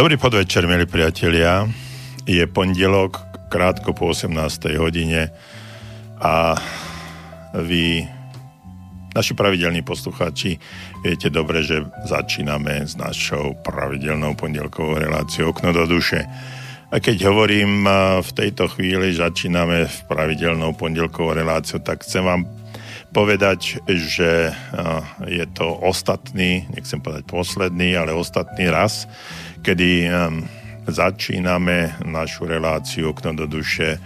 Dobrý podvečer, milí priatelia. Je pondelok, krátko po 18. hodine a vy, naši pravidelní poslucháči, viete dobre, že začíname s našou pravidelnou pondelkovou reláciou Okno do duše. A keď hovorím v tejto chvíli, začíname v pravidelnou pondelkovou reláciu, tak chcem vám povedať, že je to ostatný, nechcem povedať posledný, ale ostatný raz, kedy začíname našu reláciu Okno do duše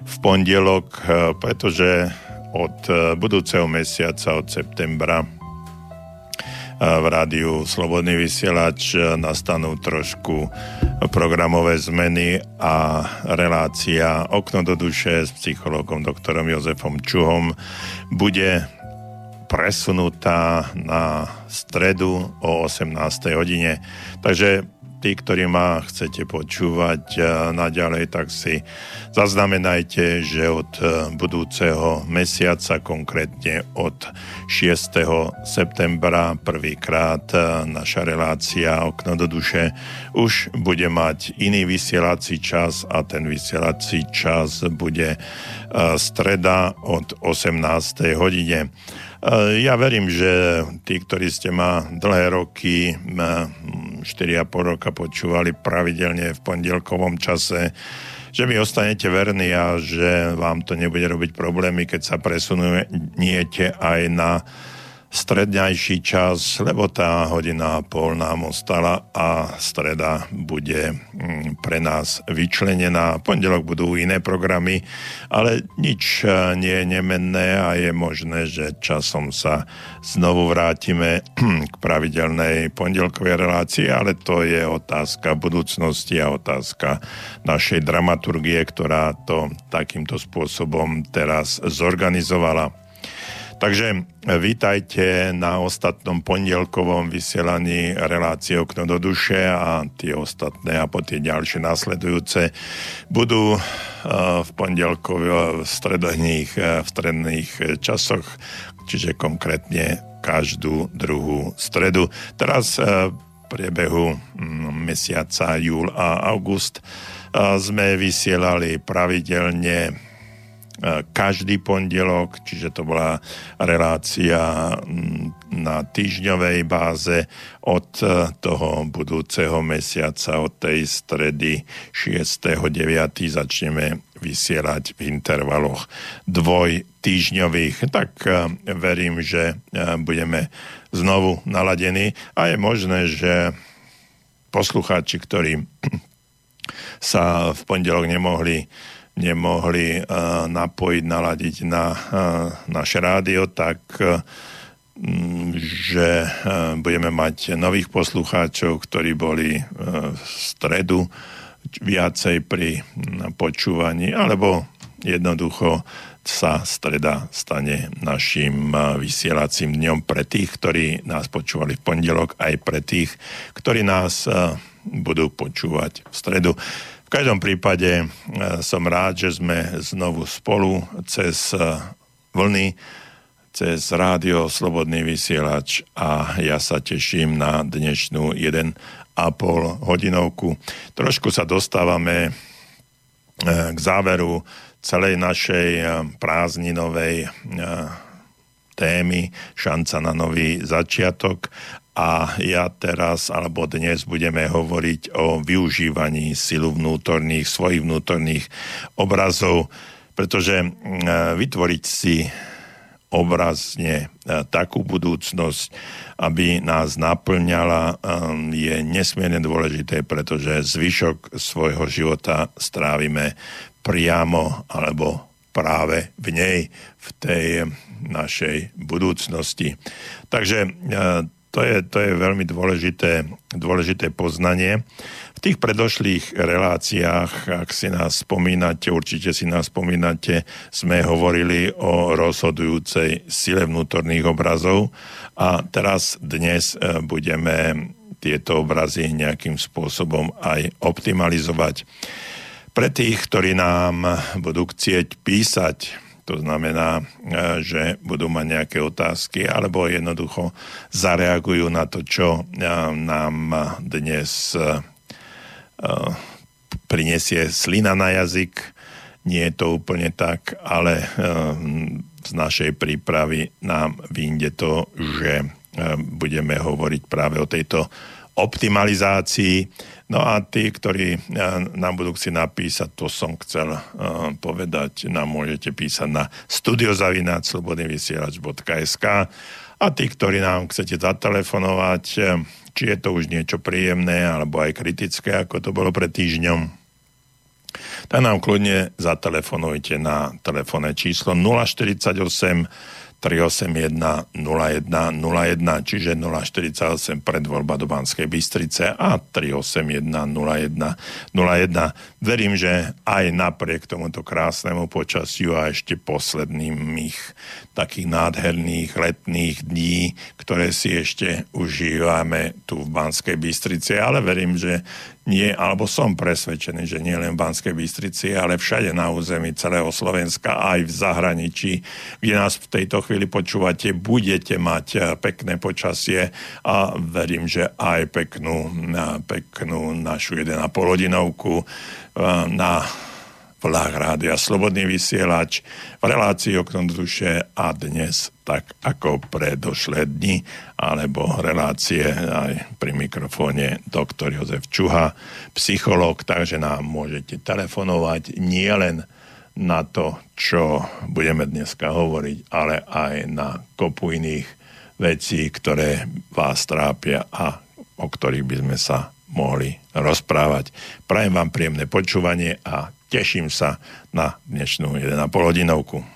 v pondelok, pretože od budúceho mesiaca, od septembra v rádiu Slobodný vysielač nastanú trošku programové zmeny a relácia Okno do duše s psychologom doktorom Jozefom Čuhom bude presunutá na stredu o 18. hodine. Takže tí, ktorí ma chcete počúvať e, naďalej, tak si zaznamenajte, že od e, budúceho mesiaca, konkrétne od 6. septembra, prvýkrát e, naša relácia Okno do duše už bude mať iný vysielací čas a ten vysielací čas bude streda od 18. hodine. Ja verím, že tí, ktorí ste ma dlhé roky 4,5 roka počúvali pravidelne v pondelkovom čase, že mi ostanete verní a že vám to nebude robiť problémy, keď sa presunujete aj na stredňajší čas, lebo tá hodina a pol nám ostala a streda bude mm, pre nás vyčlenená. Pondelok budú iné programy, ale nič e, nie je nemenné a je možné, že časom sa znovu vrátime k pravidelnej pondelkovej relácii, ale to je otázka budúcnosti a otázka našej dramaturgie, ktorá to takýmto spôsobom teraz zorganizovala. Takže e, vítajte na ostatnom pondelkovom vysielaní relácie Okno do duše a tie ostatné a po tie ďalšie následujúce budú e, v pondelkových v stredných, e, v stredných časoch, čiže konkrétne každú druhú stredu. Teraz v priebehu mesiaca júl a august sme vysielali pravidelne každý pondelok, čiže to bola relácia mm, na týždňovej báze od e, toho budúceho mesiaca, od tej stredy 6.9. začneme vysielať v intervaloch dvoj týždňových. Tak e, verím, že e, budeme znovu naladení a je možné, že poslucháči, ktorí sa v pondelok nemohli nemohli uh, napojiť, naladiť na uh, naše rádio, tak uh, že budeme mať nových poslucháčov, ktorí boli v stredu viacej pri počúvaní, alebo jednoducho sa streda stane našim vysielacím dňom pre tých, ktorí nás počúvali v pondelok, aj pre tých, ktorí nás budú počúvať v stredu. V každom prípade e, som rád, že sme znovu spolu cez e, vlny, cez rádio Slobodný vysielač a ja sa teším na dnešnú 1,5 hodinovku. Trošku sa dostávame e, k záveru celej našej prázdninovej témy Šanca na nový začiatok a ja teraz alebo dnes budeme hovoriť o využívaní silu vnútorných, svojich vnútorných obrazov, pretože vytvoriť si obrazne takú budúcnosť, aby nás naplňala, je nesmierne dôležité, pretože zvyšok svojho života strávime priamo alebo práve v nej, v tej našej budúcnosti. Takže to je, to je veľmi dôležité, dôležité poznanie. V tých predošlých reláciách, ak si nás spomínate, určite si nás spomínate, sme hovorili o rozhodujúcej sile vnútorných obrazov a teraz dnes e, budeme tieto obrazy nejakým spôsobom aj optimalizovať. Pre tých, ktorí nám budú chcieť písať to znamená, e, že budú mať nejaké otázky alebo jednoducho zareagujú na to, čo e, nám dnes e, prinesie slina na jazyk. Nie je to úplne tak, ale z našej prípravy nám vyjde to, že budeme hovoriť práve o tejto optimalizácii. No a tí, ktorí nám budú chcieť napísať, to som chcel povedať, nám môžete písať na studiozavináčslobodnyvysielač.sk a tí, ktorí nám chcete zatelefonovať, či je to už niečo príjemné alebo aj kritické, ako to bolo pred týždňom, tak nám kľudne zatelefonujte na telefónne číslo 048 381 0101, čiže 048 predvoľba do Banskej Bystrice a 381 0101. Verím, že aj napriek tomuto krásnemu počasiu a ešte posledných takých nádherných letných dní, ktoré si ešte užívame tu v Banskej Bystrici, ale verím, že nie, alebo som presvedčený, že nie len v Banskej Bystrici, ale všade na území celého Slovenska, aj v zahraničí, kde nás v tejto chvíli počúvate, budete mať eh, pekné počasie a verím, že aj peknú, peknú našu 1,5 hodinovku eh, na vlách rádia Slobodný vysielač v relácii Okno duše a dnes tak ako predošlé dni alebo relácie aj pri mikrofóne doktor Jozef Čuha, psychológ, takže nám môžete telefonovať nielen na to, čo budeme dneska hovoriť, ale aj na kopu iných vecí, ktoré vás trápia a o ktorých by sme sa mohli rozprávať. Prajem vám príjemné počúvanie a teším sa na dnešnú 1,5 hodinovku.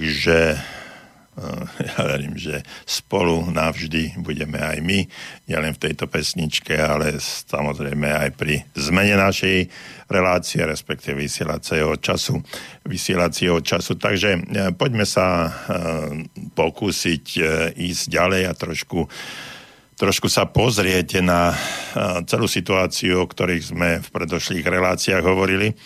Takže ja verím, že spolu navždy budeme aj my, nielen v tejto pesničke, ale samozrejme aj pri zmene našej relácie, respektíve vysielacieho času. Vysielacieho času. Takže e, poďme sa e, pokúsiť ísť ďalej a trošku trošku sa pozriete na celú situáciu, o ktorých sme v predošlých reláciách hovorili.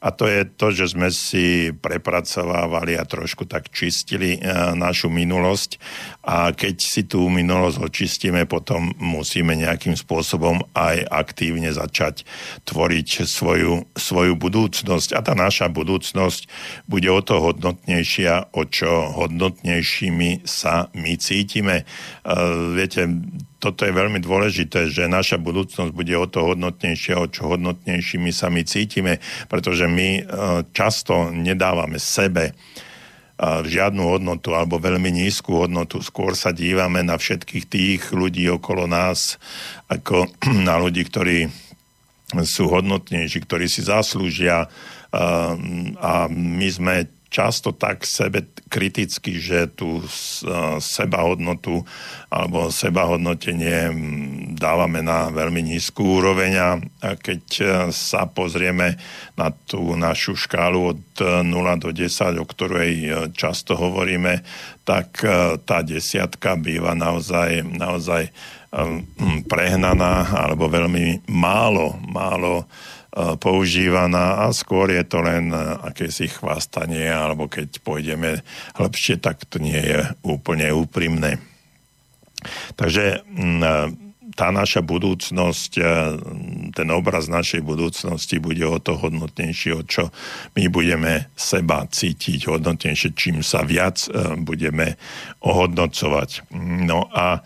A to je to, že sme si prepracovávali a trošku tak čistili e, našu minulosť. A keď si tú minulosť očistíme, potom musíme nejakým spôsobom aj aktívne začať tvoriť svoju, svoju budúcnosť. A tá naša budúcnosť bude o to hodnotnejšia, o čo hodnotnejšími sa my cítime. E, viete, toto je veľmi dôležité, že naša budúcnosť bude o to hodnotnejšia, o čo hodnotnejší my sami cítime, pretože my e, často nedávame sebe e, žiadnu hodnotu alebo veľmi nízku hodnotu. Skôr sa dívame na všetkých tých ľudí okolo nás ako na ľudí, ktorí sú hodnotnejší, ktorí si zaslúžia e, a my sme často tak sebe kriticky, že tú sebahodnotu alebo sebahodnotenie dávame na veľmi nízku úroveň. A keď e, sa pozrieme na tú našu škálu od 0 do 10, o ktorej e, často hovoríme, tak e, tá desiatka býva naozaj, naozaj prehnaná alebo veľmi málo, málo E, používaná a skôr je to len e, akési chvastanie, alebo keď pôjdeme hlbšie, tak to nie je úplne úprimné. Takže e, tá naša budúcnosť, ten obraz našej budúcnosti bude o to hodnotnejší, o čo my budeme seba cítiť hodnotnejšie, čím sa viac budeme ohodnocovať. No a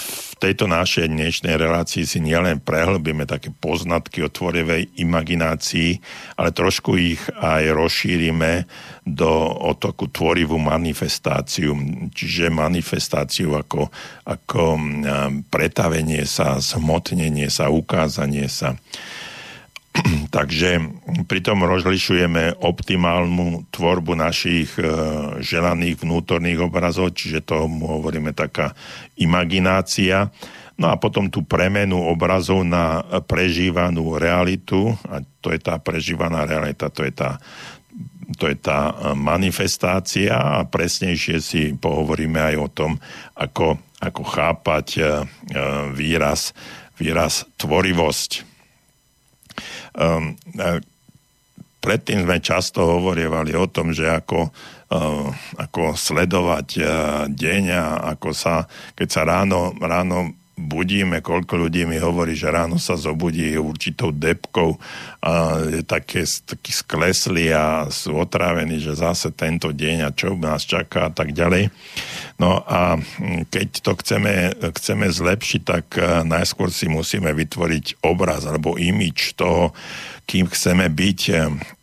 v tejto našej dnešnej relácii si nielen prehlbíme také poznatky o tvorivej imaginácii, ale trošku ich aj rozšírime do otoku tvorivú manifestáciu, čiže manifestáciu ako, ako pretavenie sa, zhmotnenie sa, ukázanie sa. Takže pritom rozlišujeme optimálnu tvorbu našich e, želaných vnútorných obrazov, čiže tomu hovoríme taká imaginácia. No a potom tú premenu obrazov na prežívanú realitu, a to je tá prežívaná realita, to je tá, to je tá manifestácia a presnejšie si pohovoríme aj o tom, ako, ako chápať e, výraz, výraz tvorivosť. Um, predtým sme často hovorievali o tom, že ako, uh, ako sledovať uh, deň a ako sa, keď sa ráno, ráno budíme, koľko ľudí mi hovorí, že ráno sa zobudí určitou depkou a je také, taký sklesli a sú otrávení, že zase tento deň a čo nás čaká a tak ďalej. No a keď to chceme, chceme zlepšiť, tak e, najskôr si musíme vytvoriť obraz alebo imič toho, kým chceme byť e,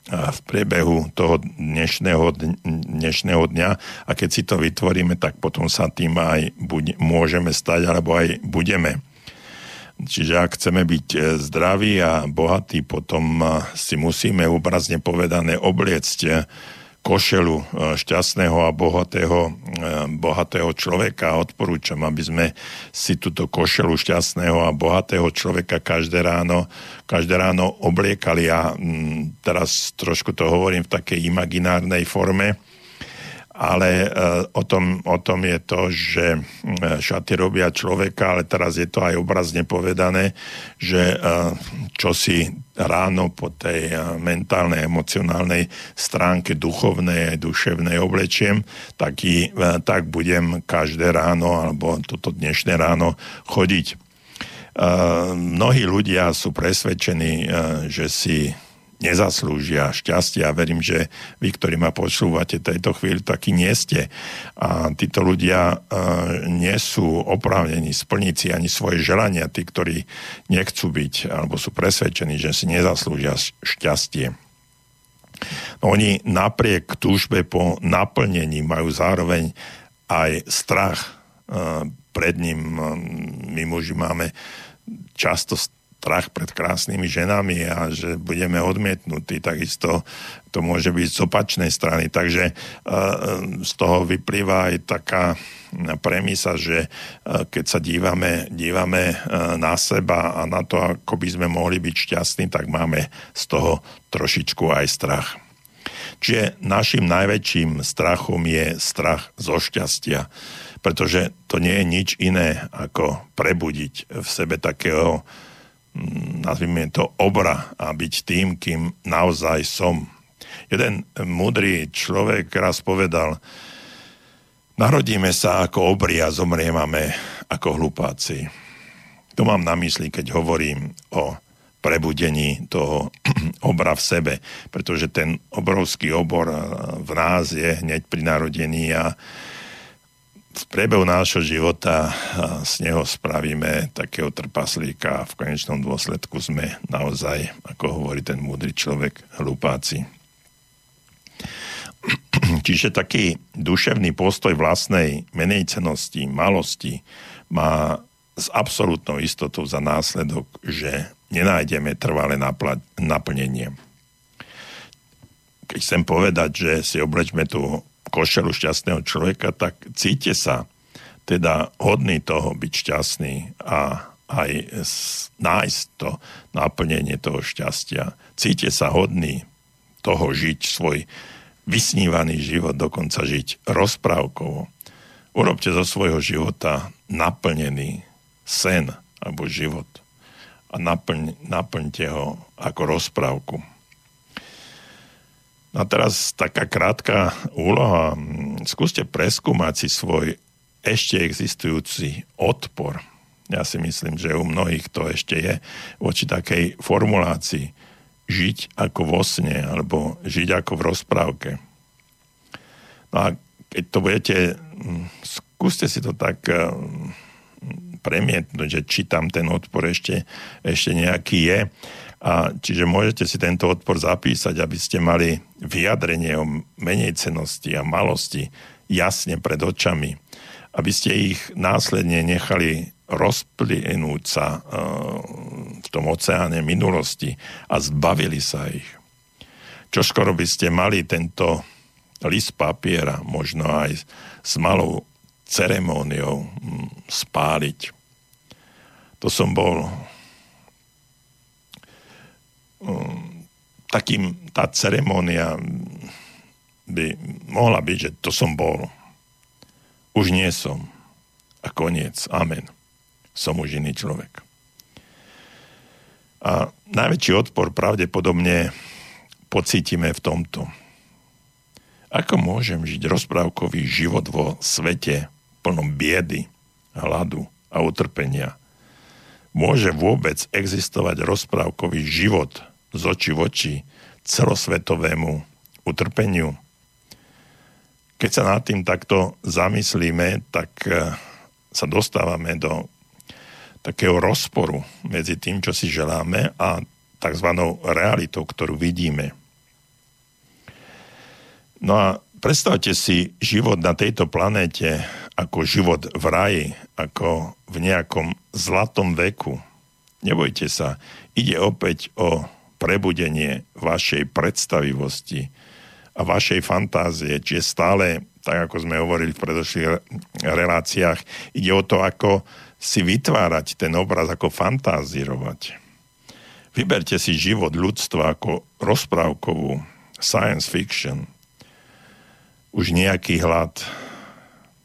v priebehu toho dnešného, dnešného dňa a keď si to vytvoríme, tak potom sa tým aj buď, môžeme stať alebo aj budeme. Čiže ak chceme byť e, zdraví a bohatí, potom si musíme obrazne povedané obliecť košelu e, šťastného a bohatého, e, bohatého človeka. Odporúčam, aby sme si túto košelu šťastného a bohatého človeka každé ráno, každé ráno obliekali. Ja teraz trošku to hovorím v takej imaginárnej forme, ale e, o tom, o tom je to, že šaty robia človeka, ale teraz je to aj obrazne povedané, že čo si ráno po tej mentálnej, emocionálnej stránke duchovnej aj duševnej oblečiem, tak, i, eh, tak budem každé ráno alebo toto dnešné ráno chodiť. Mnohí ľudia sú presvedčení, že si nezaslúžia šťastie a verím, že vy, ktorí ma počúvate tejto chvíli, takí nie ste. A títo ľudia uh, nie sú oprávnení splniť si ani svoje želania, tí, ktorí nechcú byť alebo sú presvedčení, že si nezaslúžia šťastie. No, oni napriek túžbe po naplnení majú zároveň aj strach uh, pred ním. My muži máme často strach pred krásnymi ženami a že budeme odmietnutí, takisto to môže byť z opačnej strany. Takže z toho vyplýva aj taká premisa, že keď sa dívame, dívame na seba a na to, ako by sme mohli byť šťastní, tak máme z toho trošičku aj strach. Čiže našim najväčším strachom je strach zo šťastia, pretože to nie je nič iné ako prebudiť v sebe takého, mm, nazvime to, obra a byť tým, kým naozaj som. Jeden múdry človek raz povedal, narodíme sa ako obri a zomriemame ako hlupáci. To mám na mysli, keď hovorím o prebudení toho obra v sebe, pretože ten obrovský obor v nás je hneď pri narodení a v priebehu nášho života z neho spravíme takého trpaslíka a v konečnom dôsledku sme naozaj, ako hovorí ten múdry človek, hlupáci. Čiže taký duševný postoj vlastnej menejcenosti, malosti má s absolútnou istotou za následok, že nenájdeme trvalé naplnenie. Keď chcem povedať, že si oblečme tú košelu šťastného človeka, tak cíte sa teda hodný toho byť šťastný a aj nájsť to naplnenie toho šťastia. Cíte sa hodný toho žiť svoj vysnívaný život, dokonca žiť rozprávkovo. Urobte zo svojho života naplnený sen alebo život a naplň, naplňte ho ako rozprávku. A teraz taká krátka úloha. Skúste preskúmať si svoj ešte existujúci odpor. Ja si myslím, že u mnohých to ešte je voči takej formulácii žiť ako vo sne alebo žiť ako v rozprávke. No a keď to budete, skúste si to tak premietnúť, že či tam ten odpor ešte, ešte nejaký je. A čiže môžete si tento odpor zapísať, aby ste mali vyjadrenie o menej cenosti a malosti jasne pred očami, aby ste ich následne nechali rozplynúť sa uh, v tom oceáne minulosti a zbavili sa ich. Čo skoro by ste mali tento list papiera, možno aj s malou ceremóniou hm, spáliť to som bol um, takým, tá ceremónia by mohla byť, že to som bol. Už nie som. A koniec. Amen. Som už iný človek. A najväčší odpor pravdepodobne pocítime v tomto. Ako môžem žiť rozprávkový život vo svete plnom biedy, hladu a utrpenia – môže vôbec existovať rozprávkový život z oči v oči celosvetovému utrpeniu? Keď sa nad tým takto zamyslíme, tak eh, sa dostávame do takého rozporu medzi tým, čo si želáme a tzv. realitou, ktorú vidíme. No a predstavte si život na tejto planéte ako život v raji, ako v nejakom zlatom veku. Nebojte sa, ide opäť o prebudenie vašej predstavivosti a vašej fantázie, čiže stále, tak ako sme hovorili v predošlých reláciách, ide o to, ako si vytvárať ten obraz, ako fantázírovať. Vyberte si život ľudstva ako rozprávkovú science fiction. Už nejaký hlad,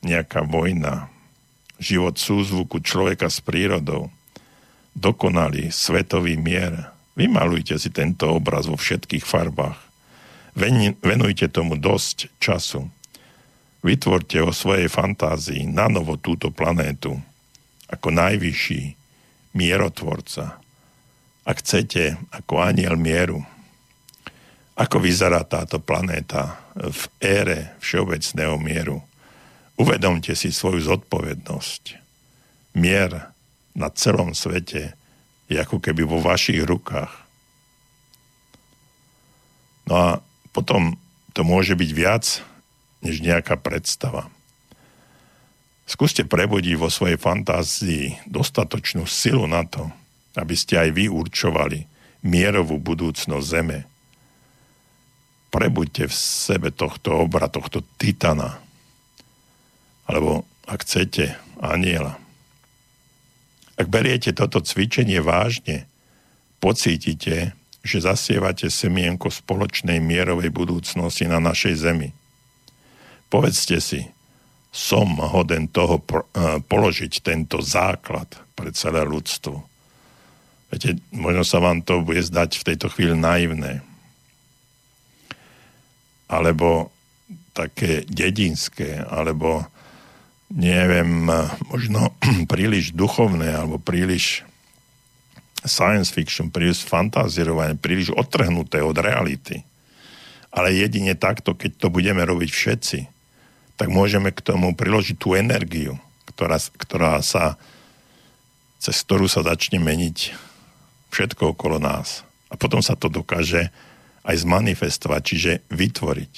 nejaká vojna, život súzvuku človeka s prírodou, dokonalý svetový mier. Vymalujte si tento obraz vo všetkých farbách. Venujte tomu dosť času. Vytvorte o svojej fantázii na novo túto planétu ako najvyšší mierotvorca. Ak chcete, ako aniel mieru. Ako vyzerá táto planéta v ére všeobecného mieru? Uvedomte si svoju zodpovednosť. Mier na celom svete je ako keby vo vašich rukách. No a potom to môže byť viac než nejaká predstava. Skúste prebudiť vo svojej fantázii dostatočnú silu na to, aby ste aj vy určovali mierovú budúcnosť Zeme. Prebuďte v sebe tohto obra, tohto titana, alebo ak chcete, aniela. Ak beriete toto cvičenie vážne, pocítite, že zasievate semienko spoločnej mierovej budúcnosti na našej zemi. Povedzte si, som hoden toho eh, položiť tento základ pre celé ľudstvo. Viete, možno sa vám to bude zdať v tejto chvíli naivné. Alebo také dedinské, alebo neviem, možno príliš duchovné, alebo príliš science fiction, príliš fantázirované, príliš odtrhnuté od reality. Ale jedine takto, keď to budeme robiť všetci, tak môžeme k tomu priložiť tú energiu, ktorá, ktorá sa, cez ktorú sa začne meniť všetko okolo nás. A potom sa to dokáže aj zmanifestovať, čiže vytvoriť.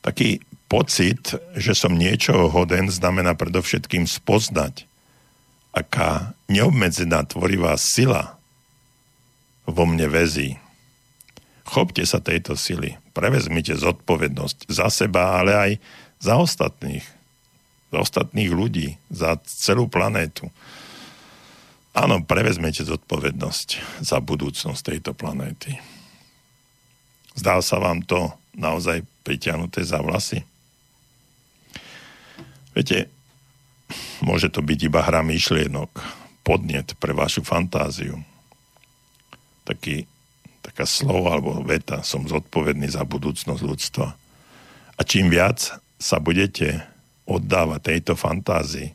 Taký pocit, že som niečoho hoden, znamená predovšetkým spoznať, aká neobmedzená tvorivá sila vo mne väzí. Chopte sa tejto sily, prevezmite zodpovednosť za seba, ale aj za ostatných, za ostatných ľudí, za celú planétu. Áno, prevezmete zodpovednosť za budúcnosť tejto planéty. Zdá sa vám to naozaj pritiahnuté za vlasy? Viete, Môže to byť iba hra myšlienok, podnet pre vašu fantáziu. Taký, taká slovo alebo veta, som zodpovedný za budúcnosť ľudstva. A čím viac sa budete oddávať tejto fantázii,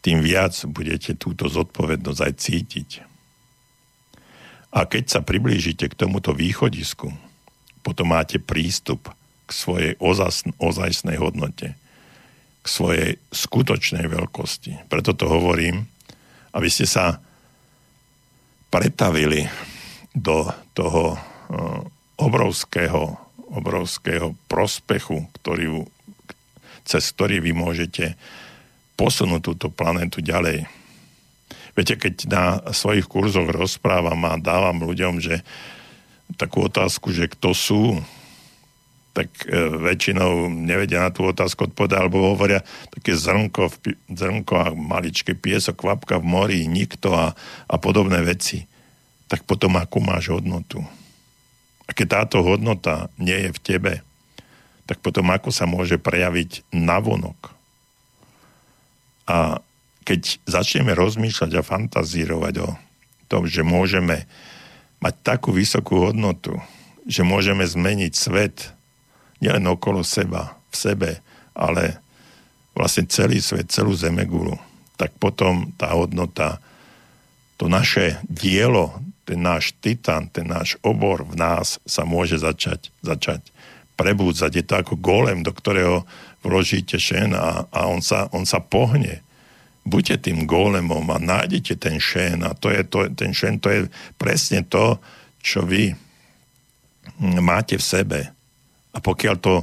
tým viac budete túto zodpovednosť aj cítiť. A keď sa priblížite k tomuto východisku, potom máte prístup k svojej ozajstnej hodnote – k svojej skutočnej veľkosti. Preto to hovorím, aby ste sa pretavili do toho eh, obrovského, obrovského prospechu, ktorý, cez ktorý vy môžete posunúť túto planetu ďalej. Viete, keď na svojich kurzoch rozprávam a dávam ľuďom, že takú otázku, že kto sú, tak e, väčšinou nevedia na tú otázku odpovedať, alebo hovoria také zrnko, zrnko a maličké piesok, kvapka v mori, nikto a, a podobné veci. Tak potom akú máš hodnotu? A keď táto hodnota nie je v tebe, tak potom ako sa môže prejaviť navonok? A keď začneme rozmýšľať a fantazírovať o tom, že môžeme mať takú vysokú hodnotu, že môžeme zmeniť svet, nielen okolo seba, v sebe, ale vlastne celý svet, celú zemegulu, tak potom tá hodnota, to naše dielo, ten náš titan, ten náš obor v nás sa môže začať, začať prebúdzať. Je to ako golem, do ktorého vložíte šen a, a on, sa, on sa pohne. Buďte tým golemom a nájdete ten šen a to je to, ten šen to je presne to, čo vy máte v sebe. A pokiaľ to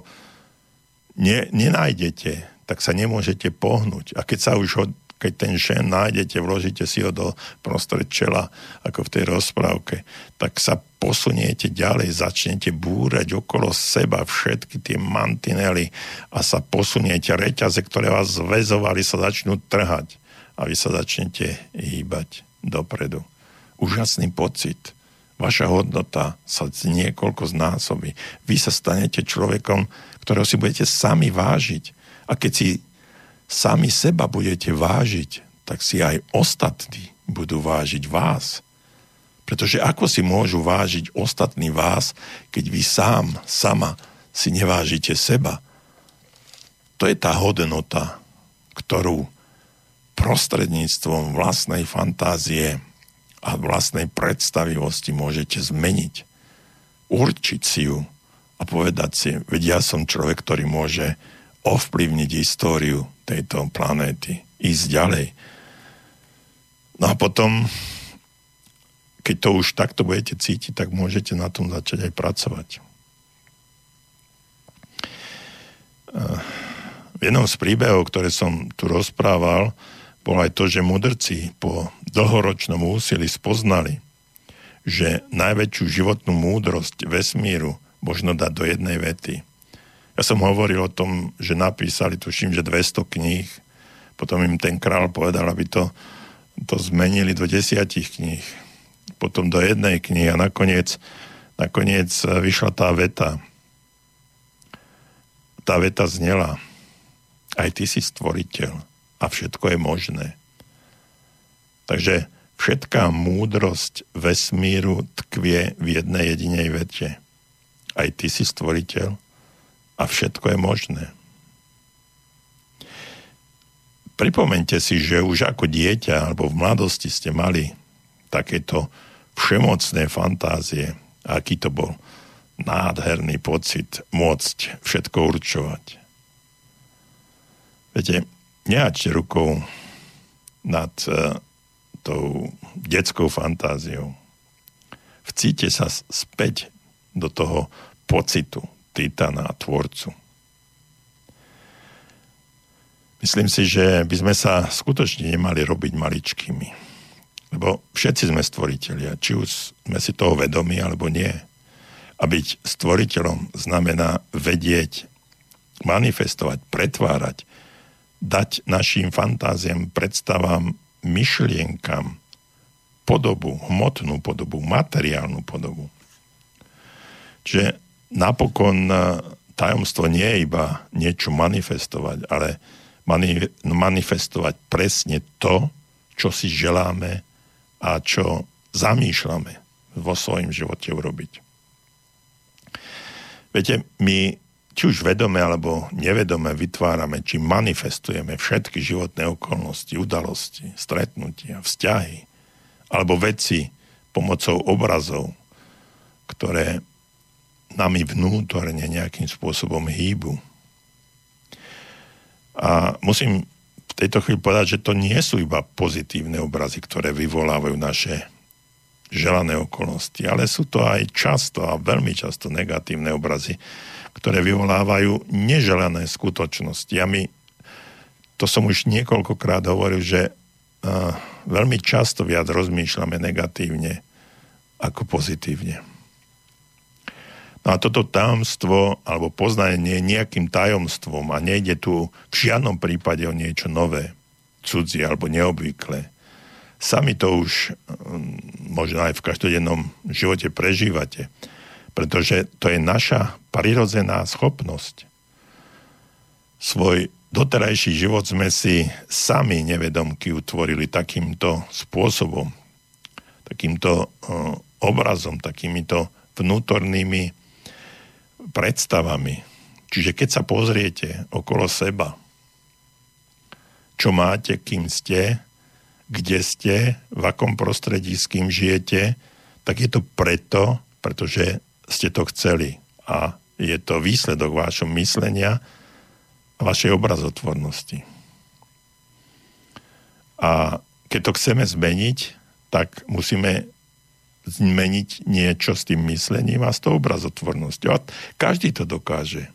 ne, nenájdete, tak sa nemôžete pohnúť. A keď sa už ho, keď ten šen nájdete, vložíte si ho do prostred čela, ako v tej rozprávke, tak sa posuniete ďalej, začnete búrať okolo seba všetky tie mantinely a sa posuniete reťaze, ktoré vás zväzovali, sa začnú trhať a vy sa začnete hýbať dopredu. Úžasný pocit vaša hodnota sa niekoľko znásobí. Vy sa stanete človekom, ktorého si budete sami vážiť. A keď si sami seba budete vážiť, tak si aj ostatní budú vážiť vás. Pretože ako si môžu vážiť ostatní vás, keď vy sám, sama si nevážite seba? To je tá hodnota, ktorú prostredníctvom vlastnej fantázie a vlastnej predstavivosti môžete zmeniť. Určiť si ju a povedať si, veď ja som človek, ktorý môže ovplyvniť históriu tejto planéty, ísť ďalej. No a potom, keď to už takto budete cítiť, tak môžete na tom začať aj pracovať. V jednom z príbehov, ktoré som tu rozprával, bolo aj to, že mudrci po dlhoročnom úsilí spoznali, že najväčšiu životnú múdrosť vesmíru možno dať do jednej vety. Ja som hovoril o tom, že napísali, tuším, že 200 kníh, potom im ten král povedal, aby to, to zmenili do desiatich kníh, potom do jednej knihy a nakoniec, nakoniec vyšla tá veta. Tá veta znela. Aj ty si stvoriteľ a všetko je možné. Takže všetká múdrosť vesmíru tkvie v jednej jedinej vete. Aj ty si stvoriteľ a všetko je možné. Pripomente si, že už ako dieťa alebo v mladosti ste mali takéto všemocné fantázie, aký to bol nádherný pocit môcť všetko určovať. Viete, nehačte rukou nad uh, tou detskou fantáziou. Vcíte sa späť do toho pocitu Titana a Tvorcu. Myslím si, že by sme sa skutočne nemali robiť maličkými. Lebo všetci sme stvoriteľia, či už sme si toho vedomi, alebo nie. A byť stvoriteľom znamená vedieť, manifestovať, pretvárať, dať našim fantáziám, predstavám, myšlienkam podobu, hmotnú podobu, materiálnu podobu. Čiže napokon e, tajomstvo nie je iba niečo manifestovať, ale mani- manifestovať presne to, čo si želáme a čo zamýšľame vo svojom živote urobiť. Viete, my či už vedome alebo nevedome vytvárame, či manifestujeme všetky životné okolnosti, udalosti, stretnutia, vzťahy alebo veci pomocou obrazov, ktoré nami vnútorne nejakým spôsobom hýbu. A musím v tejto chvíli povedať, že to nie sú iba pozitívne obrazy, ktoré vyvolávajú naše želané okolnosti, ale sú to aj často a veľmi často negatívne obrazy, ktoré vyvolávajú neželané skutočnosti. A my, to som už niekoľkokrát hovoril, že uh, veľmi často viac rozmýšľame negatívne ako pozitívne. No a toto tajomstvo alebo poznanie je nejakým tajomstvom a nejde tu v žiadnom prípade o niečo nové, cudzie alebo neobvyklé. Sami to už um, možno aj v každodennom živote prežívate pretože to je naša prirodzená schopnosť. Svoj doterajší život sme si sami nevedomky utvorili takýmto spôsobom, takýmto uh, obrazom, takýmito vnútornými predstavami. Čiže keď sa pozriete okolo seba, čo máte, kým ste, kde ste, v akom prostredí, s kým žijete, tak je to preto, pretože ste to chceli a je to výsledok vášho myslenia a vašej obrazotvornosti. A keď to chceme zmeniť, tak musíme zmeniť niečo s tým myslením a s tou obrazotvornosťou. A každý to dokáže.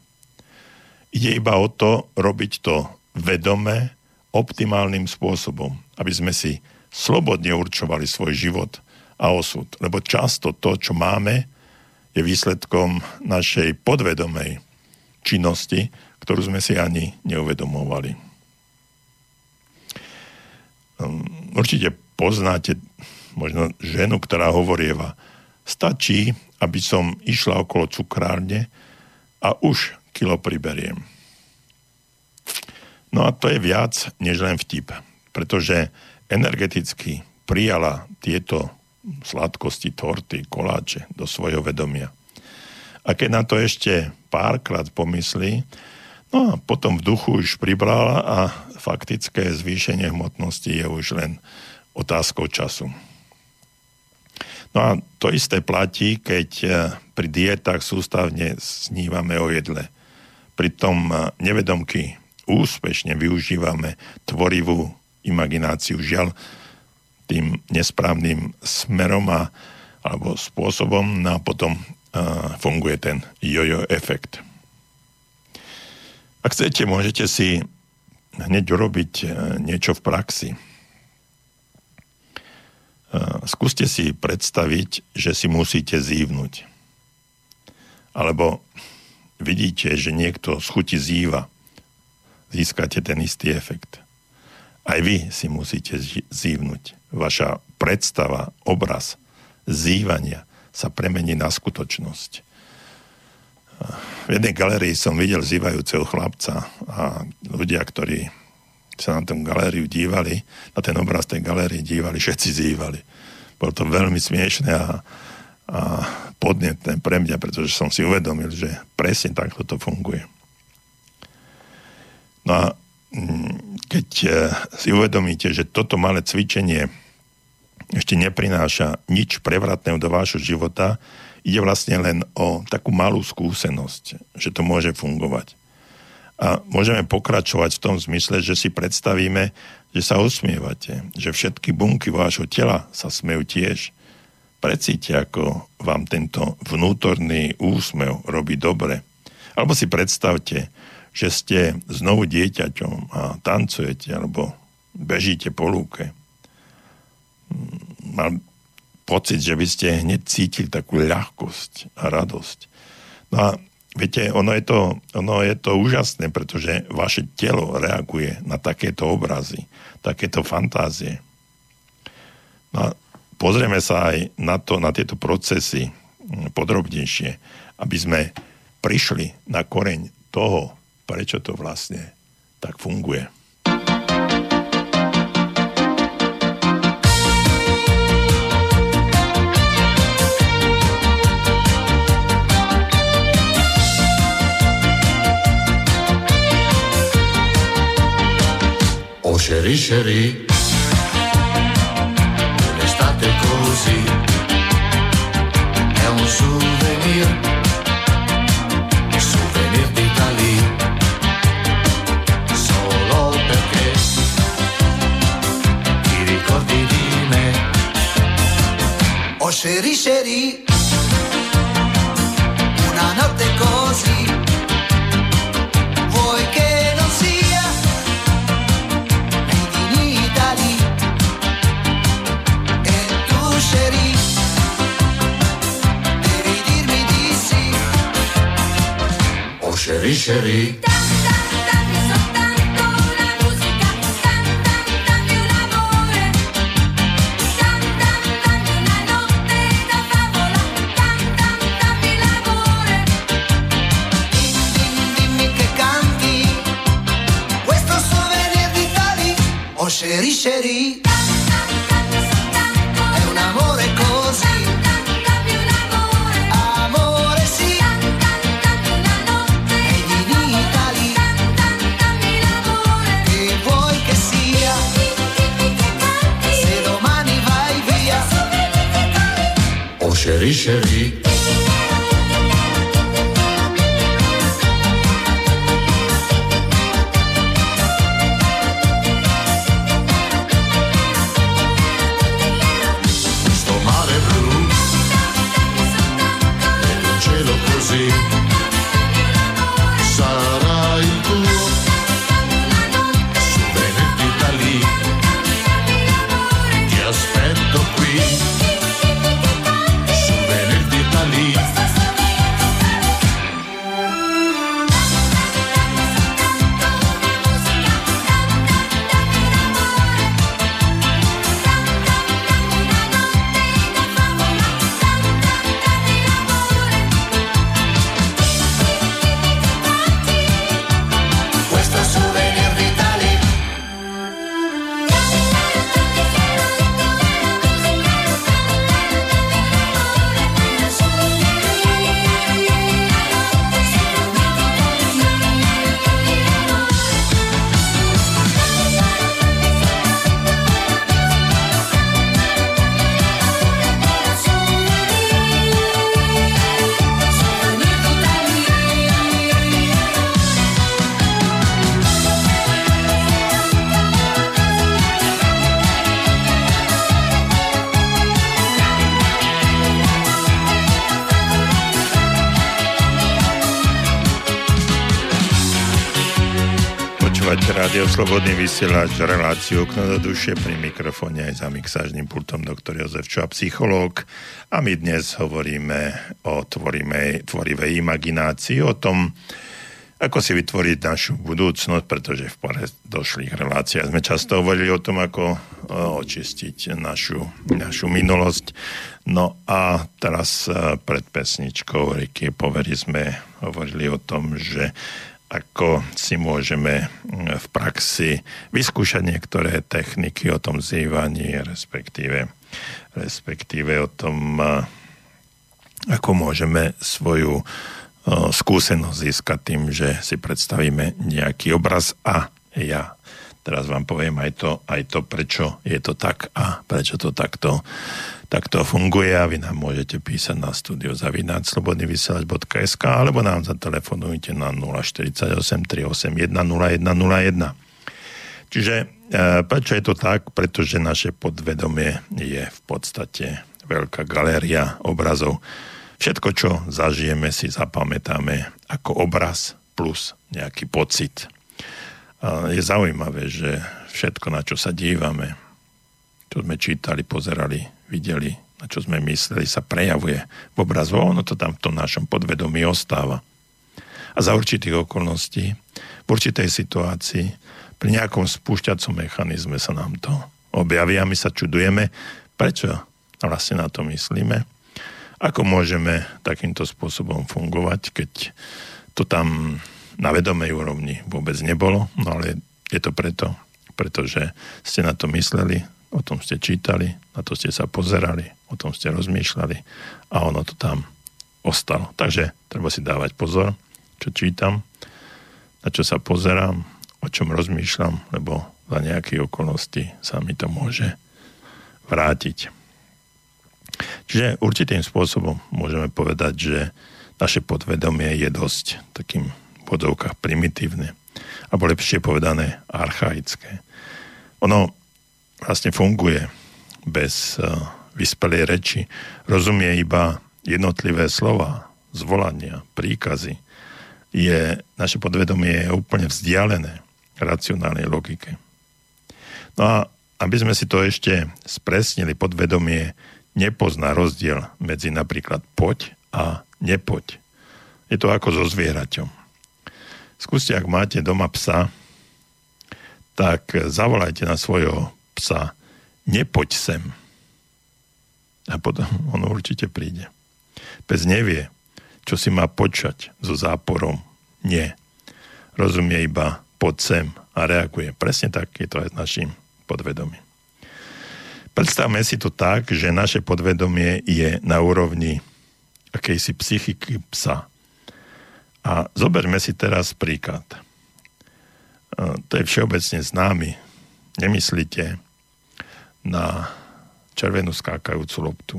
Ide iba o to robiť to vedome, optimálnym spôsobom, aby sme si slobodne určovali svoj život a osud. Lebo často to, čo máme, je výsledkom našej podvedomej činnosti, ktorú sme si ani neuvedomovali. Hm, určite poznáte možno ženu, ktorá hovorieva, stačí, aby som išla okolo cukrárne a už kilo priberiem. No a to je viac než len vtip, pretože energeticky prijala tieto sladkosti, torty, koláče do svojho vedomia. A keď na to ešte párkrát pomyslí, no a potom v duchu už pribrala a faktické zvýšenie hmotnosti je už len otázkou času. No a to isté platí, keď eh, pri dietách sústavne snívame o jedle. Pritom eh, nevedomky úspešne využívame tvorivú imagináciu. Žiaľ, tým nesprávnym smerom a, alebo spôsobom no a potom a, funguje ten jojo efekt. Ak chcete, môžete si hneď urobiť e, niečo v praxi. E, skúste si predstaviť, že si musíte zívnuť. Alebo vidíte, že niekto z chuti zýva. Získate ten istý efekt. Aj vy si musíte zívnuť. Vaša predstava, obraz zývania sa premení na skutočnosť. V jednej galerii som videl zývajúceho chlapca a ľudia, ktorí sa na tom galériu dívali, na ten obraz tej galérie dívali, všetci zývali. Bolo to veľmi smiešné a, a podnetné pre mňa, pretože som si uvedomil, že presne takto to funguje. No a keď e, si uvedomíte, že toto malé cvičenie ešte neprináša nič prevratného do vášho života, ide vlastne len o takú malú skúsenosť, že to môže fungovať. A môžeme pokračovať v tom zmysle, že si predstavíme, že sa usmievate, že všetky bunky vášho tela sa smejú tiež. Precíte, ako vám tento vnútorný úsmev robí dobre. Alebo si predstavte, že ste znovu dieťaťom a tancujete, alebo bežíte po lúke mal pocit, že by ste hneď cítili takú ľahkosť a radosť. No a viete, ono je to, ono je to úžasné, pretože vaše telo reaguje na takéto obrazy, takéto fantázie. No a pozrieme sa aj na, to, na tieto procesy mm, podrobnejšie, aby sme prišli na koreň toho, prečo to vlastne tak funguje. Sherry Sherry L'estate così È un souvenir Sherry Sherry, una notte così, vuoi che non sia made in Italy? E tu Sherry, devi dirmi di sì. Oh Sherry Sherry. chéri chéri è un amore così. Amore sì. È divinità lì che vuoi che sia? Se domani vai via. Oh chéri chéri Slobodný vysielač, reláciu okno do duše pri mikrofóne aj za mixážnym pultom doktor Jozef Čo, psychológ. A my dnes hovoríme o tvorivej, tvorivej imaginácii, o tom, ako si vytvoriť našu budúcnosť, pretože v pare došlých reláciách sme často hovorili o tom, ako očistiť našu, našu minulosť. No a teraz pred pesničkou Riky Povery sme hovorili o tom, že ako si môžeme mm, v praxi vyskúšať niektoré techniky o tom zývaní, respektíve, respektíve o tom, ako môžeme svoju skúsenosť získať tým, že si predstavíme nejaký obraz a ja. Teraz vám poviem aj to, aj to, prečo je to tak a prečo to takto tak to funguje a vy nám môžete písať na studio zavináč slobodnyvysielač.sk alebo nám zatelefonujte na 048 381 0101. Čiže e, prečo je to tak? Pretože naše podvedomie je v podstate veľká galéria obrazov. Všetko, čo zažijeme, si zapamätáme ako obraz plus nejaký pocit. Je zaujímavé, že všetko, na čo sa dívame, čo sme čítali, pozerali, videli, na čo sme mysleli, sa prejavuje v obrazu. Ono to tam v tom našom podvedomí ostáva. A za určitých okolností, v určitej situácii, pri nejakom spúšťacom mechanizme sa nám to objaví a my sa čudujeme, prečo vlastne na to myslíme, ako môžeme takýmto spôsobom fungovať, keď to tam na vedomej úrovni vôbec nebolo, no ale je to preto, pretože ste na to mysleli, o tom ste čítali, na to ste sa pozerali, o tom ste rozmýšľali a ono to tam ostalo. Takže treba si dávať pozor, čo čítam, na čo sa pozerám, o čom rozmýšľam, lebo za nejaké okolnosti sa mi to môže vrátiť. Čiže určitým spôsobom môžeme povedať, že naše podvedomie je dosť takým v primitívne, alebo lepšie povedané archaické. Ono vlastne funguje bez uh, vyspelej reči. Rozumie iba jednotlivé slova, zvolania, príkazy. Je, naše podvedomie je úplne vzdialené racionálnej logike. No a aby sme si to ešte spresnili, podvedomie nepozná rozdiel medzi napríklad poď a nepoď. Je to ako so zvieraťom. Skúste, ak máte doma psa, tak zavolajte na svojho psa, nepoď sem. A potom on určite príde. Pes nevie, čo si má počať so záporom. Nie. Rozumie iba pod sem a reaguje. Presne tak je to aj s našim podvedomím. Predstavme si to tak, že naše podvedomie je na úrovni akejsi psychiky psa. A zoberme si teraz príklad. To je všeobecne známy nemyslíte na červenú skákajúcu loptu.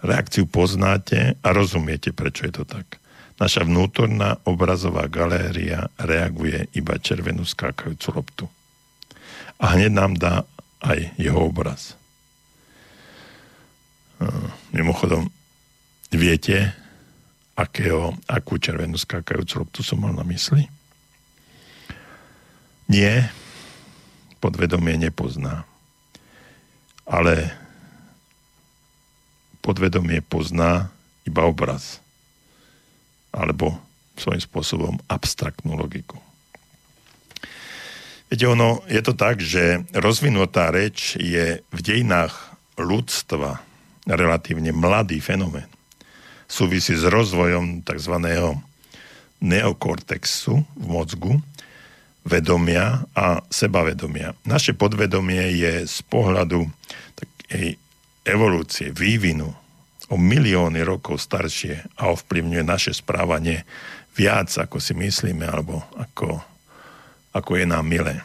Reakciu poznáte a rozumiete, prečo je to tak. Naša vnútorná obrazová galéria reaguje iba červenú skákajúcu loptu. A hneď nám dá aj jeho obraz. Mimochodom, viete, akého, akú červenú skákajúcu loptu som mal na mysli? Nie, podvedomie nepozná. Ale podvedomie pozná iba obraz. Alebo svojím spôsobom abstraktnú logiku. Viete, ono, je to tak, že rozvinutá reč je v dejinách ľudstva relatívne mladý fenomén. Súvisí s rozvojom tzv. neokortexu v mozgu, vedomia a sebavedomia. Naše podvedomie je z pohľadu takej evolúcie, vývinu o milióny rokov staršie a ovplyvňuje naše správanie viac, ako si myslíme, alebo ako, ako je nám milé.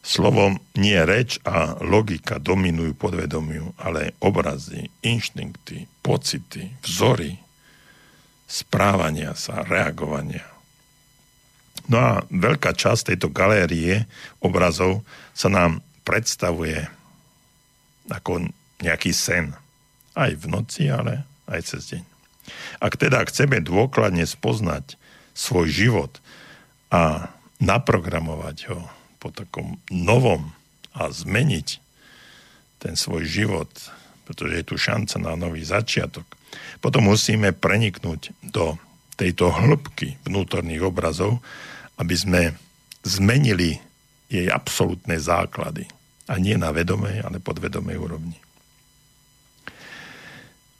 Slovom nie reč a logika dominujú podvedomiu, ale obrazy, inštinkty, pocity, vzory, správania sa, reagovania. No a veľká časť tejto galérie obrazov sa nám predstavuje ako nejaký sen. Aj v noci, ale aj cez deň. Ak teda chceme dôkladne spoznať svoj život a naprogramovať ho po takom novom a zmeniť ten svoj život, pretože je tu šanca na nový začiatok, potom musíme preniknúť do tejto hĺbky vnútorných obrazov, aby sme zmenili jej absolútne základy. A nie na vedomej, ale podvedomej úrovni.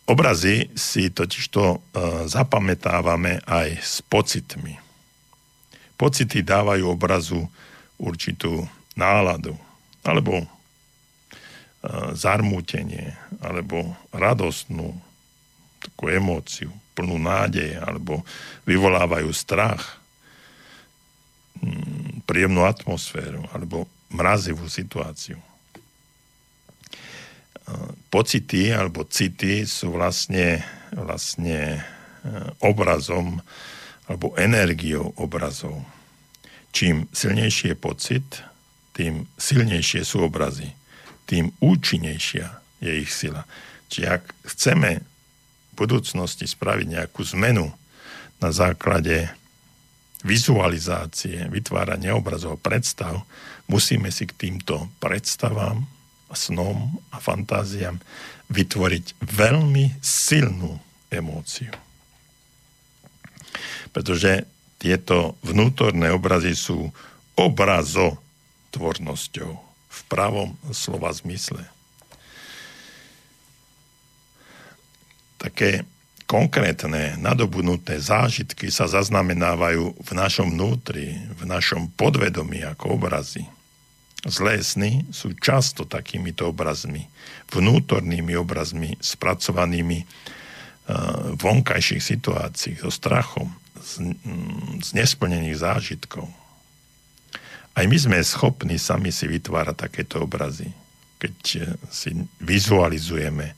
Obrazy si totižto e, zapamätávame aj s pocitmi. Pocity dávajú obrazu určitú náladu, alebo e, zarmútenie, alebo radostnú takú emóciu, plnú nádeje, alebo vyvolávajú strach, príjemnú atmosféru, alebo mrazivú situáciu. Pocity alebo city sú vlastne, vlastne e, obrazom alebo energiou obrazov. Čím silnejší je pocit, tým silnejšie sú obrazy, tým účinnejšia je ich sila. Čiže ak chceme budúcnosti spraviť nejakú zmenu na základe vizualizácie, vytvárania obrazov, predstav, musíme si k týmto predstavám, snom a fantáziám vytvoriť veľmi silnú emóciu. Pretože tieto vnútorné obrazy sú obrazotvornosťou v pravom slova zmysle. také konkrétne, nadobudnuté zážitky sa zaznamenávajú v našom vnútri, v našom podvedomí ako obrazy. Zlé sny sú často takýmito obrazmi, vnútornými obrazmi spracovanými uh, vonkajších situácií, so strachom, z, mm, z nesplnených zážitkov. Aj my sme schopní sami si vytvárať takéto obrazy, keď eh, si vizualizujeme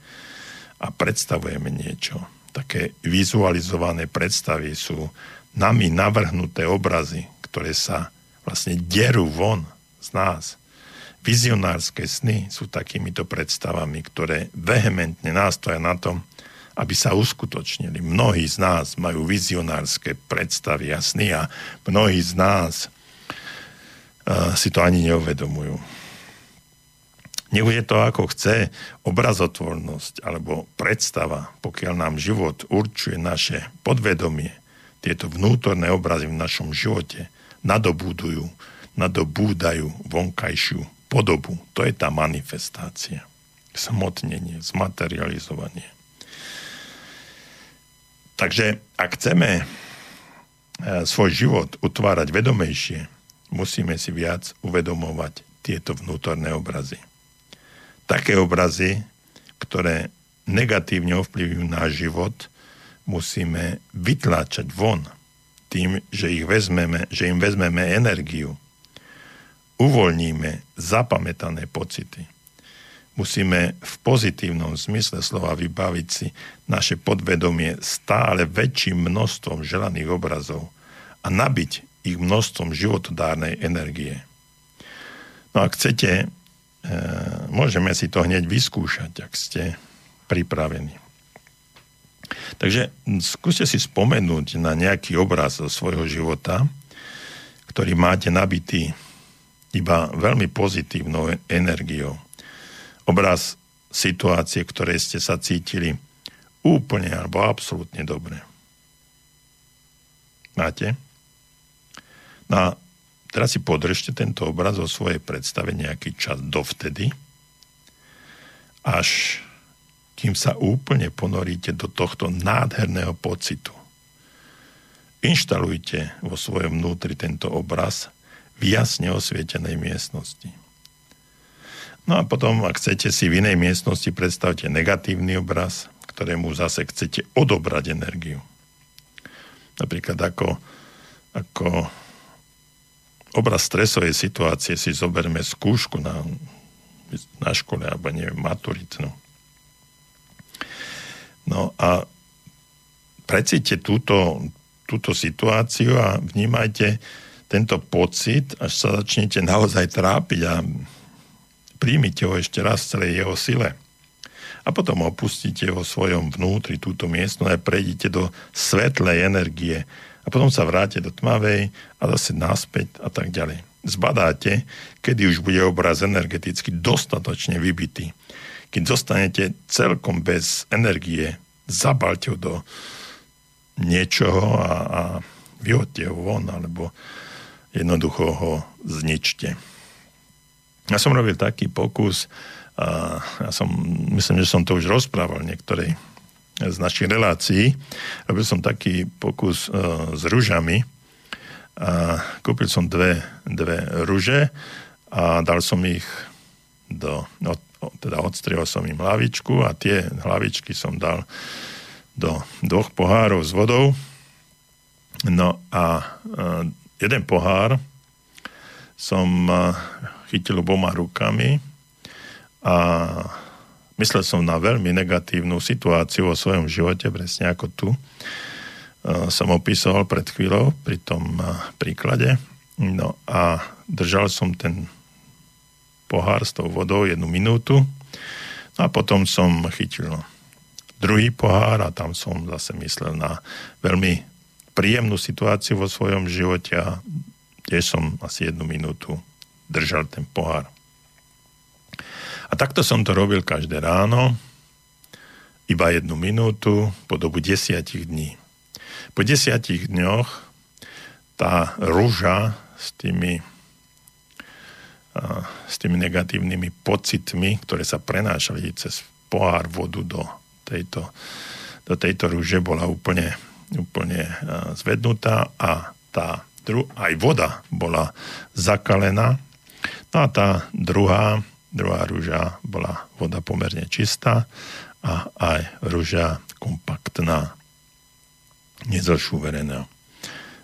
a predstavujeme niečo. Také vizualizované predstavy sú nami navrhnuté obrazy, ktoré sa vlastne derú von z nás. Vizionárske sny sú takýmito predstavami, ktoré vehementne nástoja na tom, aby sa uskutočnili. Mnohí z nás majú vizionárske predstavy a sny a mnohí z nás uh, si to ani neuvedomujú. Nebude to ako chce obrazotvornosť alebo predstava, pokiaľ nám život určuje naše podvedomie, tieto vnútorné obrazy v našom živote nadobúdajú, nadobúdajú vonkajšiu podobu. To je tá manifestácia. Smotnenie, zmaterializovanie. Takže ak chceme e, svoj život utvárať vedomejšie, musíme si viac uvedomovať tieto vnútorné obrazy také obrazy, ktoré negatívne ovplyvňujú náš život, musíme vytláčať von tým, že, ich vezmeme, že im vezmeme energiu. Uvoľníme zapamätané pocity. Musíme v pozitívnom zmysle slova vybaviť si naše podvedomie stále väčším množstvom želaných obrazov a nabiť ich množstvom životodárnej energie. No a chcete môžeme si to hneď vyskúšať, ak ste pripravení. Takže skúste si spomenúť na nejaký obraz zo svojho života, ktorý máte nabitý iba veľmi pozitívnou energiou. Obraz situácie, ktoré ste sa cítili úplne alebo absolútne dobre. Máte? No Teraz si podržte tento obraz o svojej predstave nejaký čas dovtedy, až kým sa úplne ponoríte do tohto nádherného pocitu. Inštalujte vo svojom vnútri tento obraz v jasne osvietenej miestnosti. No a potom, ak chcete si v inej miestnosti, predstavte negatívny obraz, ktorému zase chcete odobrať energiu. Napríklad ako, ako obraz stresovej situácie si zoberme skúšku na, na škole, alebo neviem, maturitnú. No a precíte túto, túto situáciu a vnímajte tento pocit, až sa začnete naozaj trápiť a príjmite ho ešte raz celej jeho sile. A potom opustíte vo svojom vnútri túto miestnosť a prejdite do svetlej energie A potom sa vráte do tmavej a zase naspäť a tak ďalej. Zbadáte, kedy už bude obraz energeticky dostatočne vybitý. Keď zostanete celkom bez energie, zabalte ho do niečoho a, a vyhodte ho von, alebo jednoducho ho zničte. Ja som robil taký pokus, a ja som, myslím, že som to už rozprával niektorej z našich relácií. Robil som taký pokus uh, s rúžami. A kúpil som dve, dve rúže a dal som ich do, od, teda odstriel som im hlavičku a tie hlavičky som dal do dvoch pohárov s vodou. No a uh, jeden pohár som uh, chytil oboma rukami a myslel som na veľmi negatívnu situáciu vo svojom živote, presne ako tu e, som opísal pred chvíľou pri tom e, príklade. No a držal som ten pohár s tou vodou jednu minútu no a potom som chytil druhý pohár a tam som zase myslel na veľmi príjemnú situáciu vo svojom živote a tiež som asi jednu minútu držal ten pohár. A takto som to robil každé ráno, iba jednu minútu, po dobu desiatich dní. Po desiatich dňoch tá rúža s tými, s tými negatívnymi pocitmi, ktoré sa prenášali cez pohár vodu do tejto, do tejto rúže, bola úplne, úplne zvednutá a tá, aj voda bola zakalená. No a tá druhá druhá rúža bola voda pomerne čistá a aj rúža kompaktná, nezošúverená.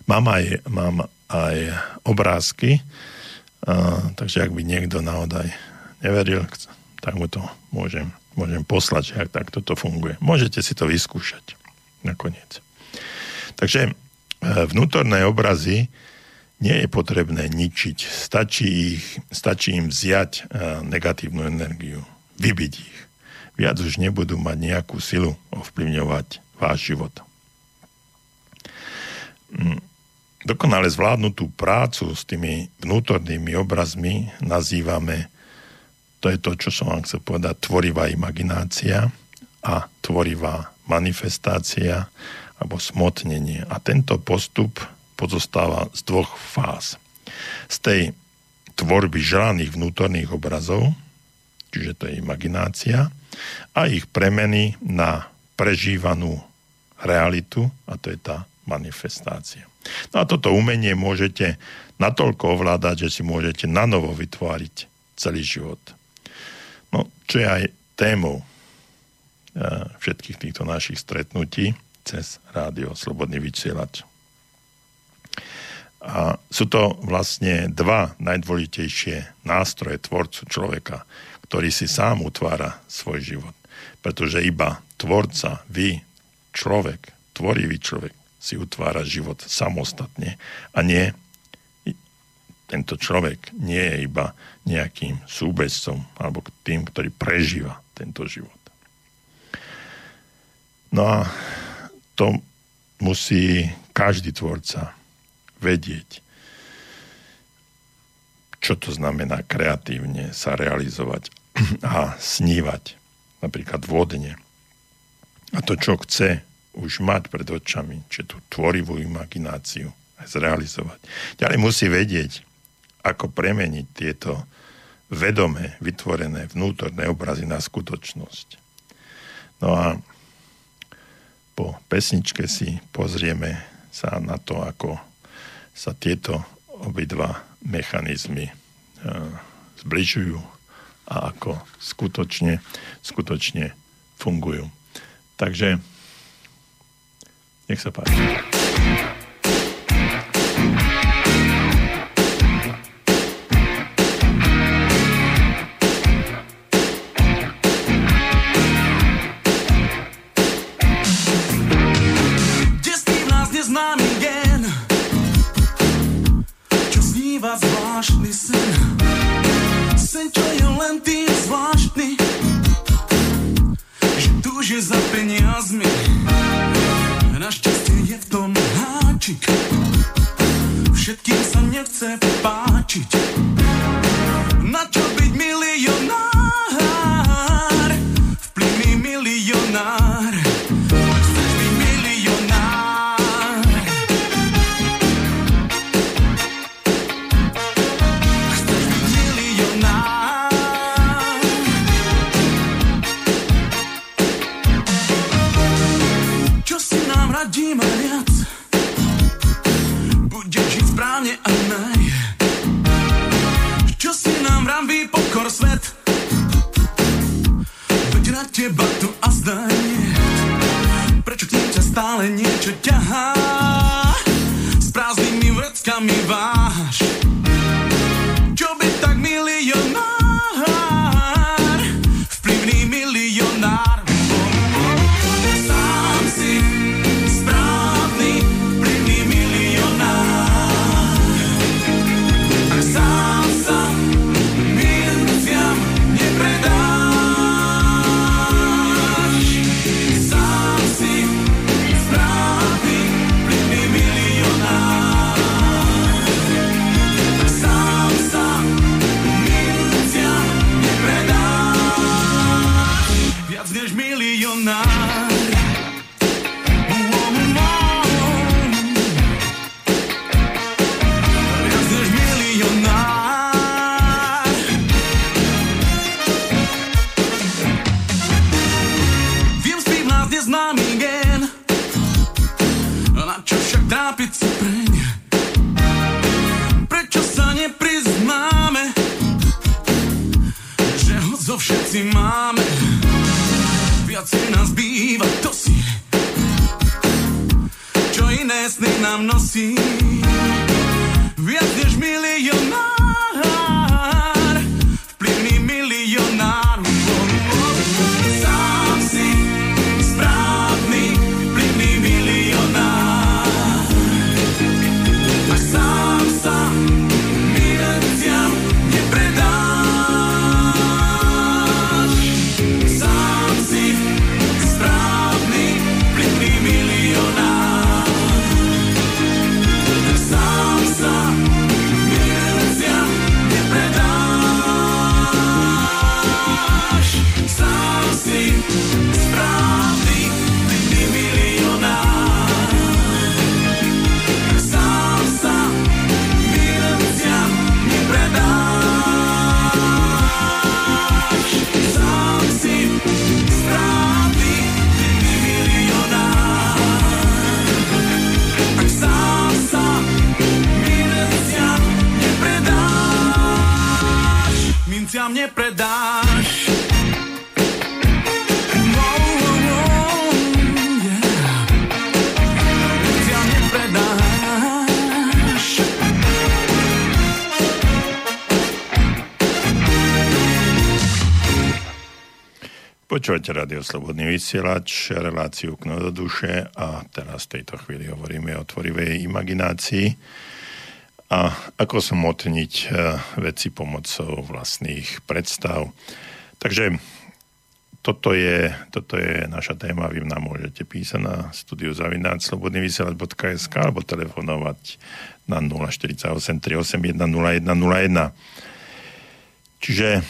Mám aj, mám aj obrázky, a, takže ak by niekto naozaj neveril, tak mu to môžem, môžem poslať, ak takto to funguje. Môžete si to vyskúšať nakoniec. Takže e, vnútorné obrazy nie je potrebné ničiť. Stačí, ich, stačí im vziať e, negatívnu energiu, vybiť ich. Viac už nebudú mať nejakú silu ovplyvňovať váš život. Mm, dokonale zvládnutú prácu s tými vnútornými obrazmi nazývame, to je to, čo som vám chcel povedať, tvorivá imaginácia a tvorivá manifestácia alebo smotnenie. A tento postup pozostáva z dvoch fáz. Z tej tvorby želaných vnútorných obrazov, čiže to je imaginácia, a ich premeny na prežívanú realitu, a to je tá manifestácia. No a toto umenie môžete natoľko ovládať, že si môžete nanovo vytvoriť celý život. No, čo je aj témou eh, všetkých týchto našich stretnutí cez rádio Slobodný vysielač. A sú to vlastne dva najdôležitejšie nástroje tvorcu človeka, ktorý si sám utvára svoj život. Pretože iba tvorca, vy, človek, tvorivý človek, si utvára život samostatne a nie tento človek nie je iba nejakým súbezcom alebo tým, ktorý prežíva tento život. No a to musí každý tvorca vedieť, čo to znamená kreatívne sa realizovať a snívať, napríklad vodne. A to, čo chce už mať pred očami, či tú tvorivú imagináciu aj zrealizovať. Ďalej musí vedieť, ako premeniť tieto vedomé, vytvorené vnútorné obrazy na skutočnosť. No a po pesničke si pozrieme sa na to, ako sa tieto obidva mechanizmy e, zbližujú a ako skutočne, skutočne fungujú. Takže nech sa páči. Minciam nepredáš. Počúvate Radio Slobodný vysielač, reláciu Kno do duše a teraz v tejto chvíli hovoríme o tvorivej imaginácii a ako smotniť eh, veci pomocou vlastných predstav. Takže toto je, toto je naša téma, vy nám môžete písať na studiu zavináč slobodnyvysielač.sk alebo telefonovať na 048 381 0101. Čiže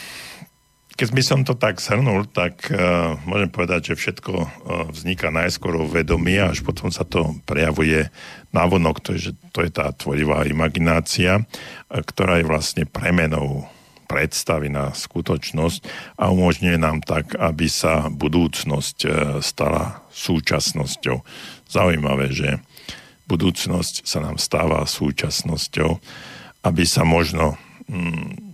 keď by som to tak shrnul, tak uh, môžem povedať, že všetko uh, vzniká najskôr v vedomí a až potom sa to prejavuje navonok. To je, to je tá tvorivá imaginácia, uh, ktorá je vlastne premenou predstavy na skutočnosť a umožňuje nám tak, aby sa budúcnosť stala súčasnosťou. Zaujímavé, že budúcnosť sa nám stáva súčasnosťou, aby sa možno mm,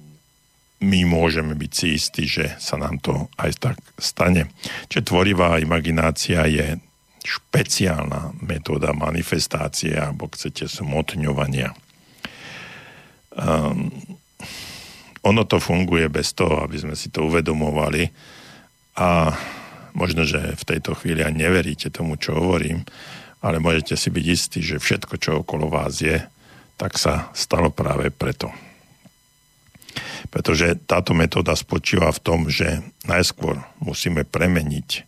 my môžeme byť si istí, že sa nám to aj tak stane. Čiže tvorivá imaginácia je špeciálna metóda manifestácie, alebo chcete smotňovania. Um, ono to funguje bez toho, aby sme si to uvedomovali a možno, že v tejto chvíli aj neveríte tomu, čo hovorím, ale môžete si byť istí, že všetko, čo okolo vás je, tak sa stalo práve preto. Pretože táto metóda spočíva v tom, že najskôr musíme premeniť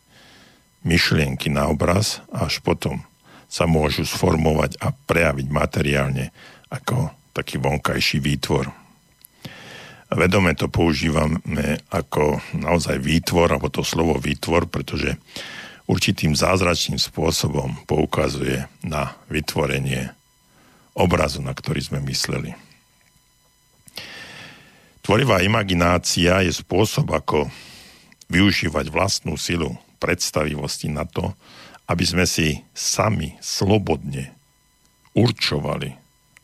myšlienky na obraz až potom sa môžu sformovať a prejaviť materiálne ako taký vonkajší výtvor. Vedome to používame ako naozaj výtvor, alebo to slovo výtvor, pretože určitým zázračným spôsobom poukazuje na vytvorenie obrazu, na ktorý sme mysleli. Tvorivá imaginácia je spôsob, ako využívať vlastnú silu predstavivosti na to, aby sme si sami slobodne určovali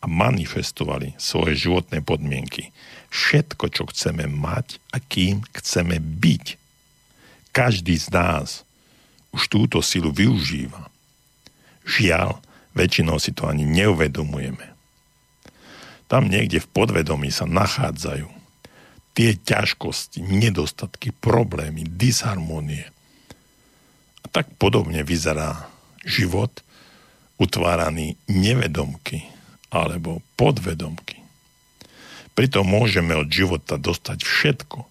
a manifestovali svoje životné podmienky. Všetko, čo chceme mať a kým chceme byť. Každý z nás už túto silu využíva. Žiaľ, väčšinou si to ani neuvedomujeme. Tam niekde v podvedomí sa nachádzajú tie ťažkosti, nedostatky, problémy, disharmonie – tak podobne vyzerá život utváraný nevedomky alebo podvedomky. Pritom môžeme od života dostať všetko.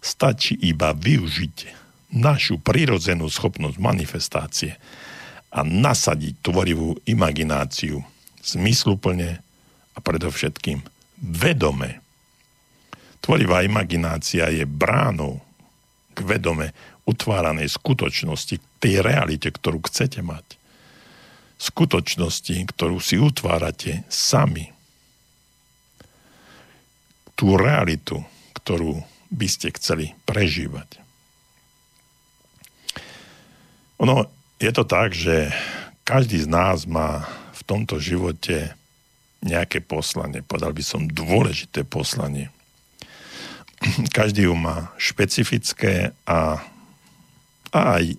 Stačí iba využiť našu prirodzenú schopnosť manifestácie a nasadiť tvorivú imagináciu zmysluplne a predovšetkým vedome. Tvorivá imaginácia je bránou k vedome utváranej skutočnosti, tej realite, ktorú chcete mať. Skutočnosti, ktorú si utvárate sami. Tú realitu, ktorú by ste chceli prežívať. Ono, je to tak, že každý z nás má v tomto živote nejaké poslanie, povedal by som dôležité poslanie. Každý ju má špecifické a a aj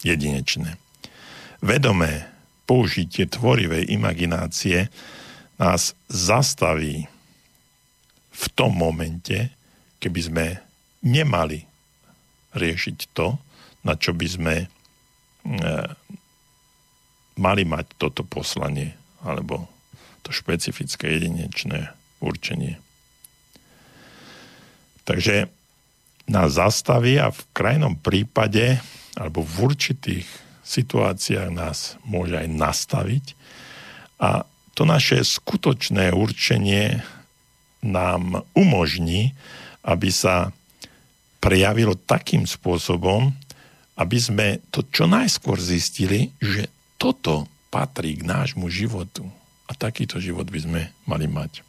jedinečné. Vedomé použitie tvorivej imaginácie nás zastaví v tom momente, keby sme nemali riešiť to, na čo by sme e, mali mať toto poslanie alebo to špecifické jedinečné určenie. Takže nás zastaví a v krajnom prípade alebo v určitých situáciách nás môže aj nastaviť a to naše skutočné určenie nám umožní, aby sa prejavilo takým spôsobom, aby sme to čo najskôr zistili, že toto patrí k nášmu životu. A takýto život by sme mali mať.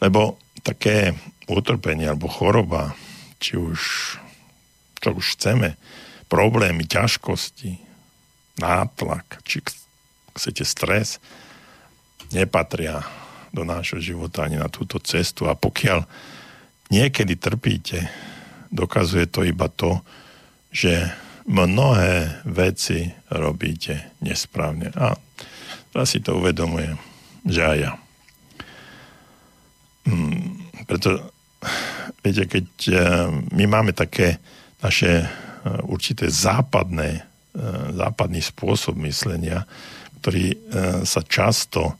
Lebo také utrpenie alebo choroba, či už čo už chceme, problémy, ťažkosti, nátlak, či chcete stres, nepatria do nášho života ani na túto cestu. A pokiaľ niekedy trpíte, dokazuje to iba to, že mnohé veci robíte nesprávne. A ja si to uvedomujem, že aj ja. Hmm, preto viete, keď eh, my máme také naše eh, určité západné, eh, západný spôsob myslenia, ktorý sa často,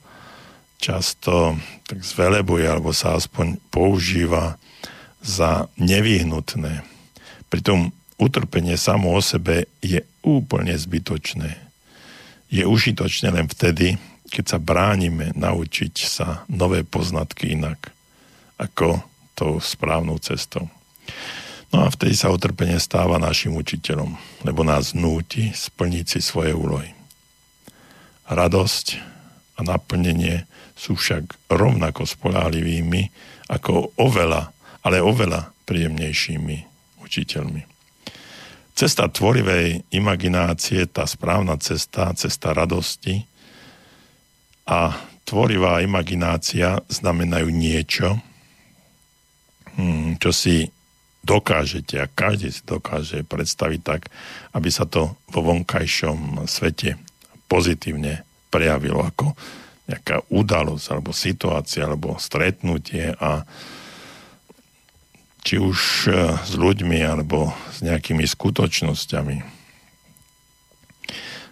často tak zvelebuje, alebo sa aspoň používa za nevyhnutné. Pritom utrpenie samo o sebe je úplne zbytočné. Je užitočné len vtedy, keď sa bránime naučiť sa nové poznatky inak, ako tou správnou cestou. No a vtedy sa utrpenie stáva našim učiteľom, lebo nás núti splniť si svoje úlohy. Radosť a naplnenie sú však rovnako spolahlivými ako oveľa, ale oveľa príjemnejšími učiteľmi. Cesta tvorivej imaginácie, tá správna cesta, cesta radosti a tvorivá imaginácia znamenajú niečo, Hmm, čo si dokážete a každý si dokáže predstaviť tak, aby sa to vo vonkajšom svete pozitívne prejavilo ako nejaká udalosť alebo situácia alebo stretnutie a či už e, s ľuďmi alebo s nejakými skutočnosťami.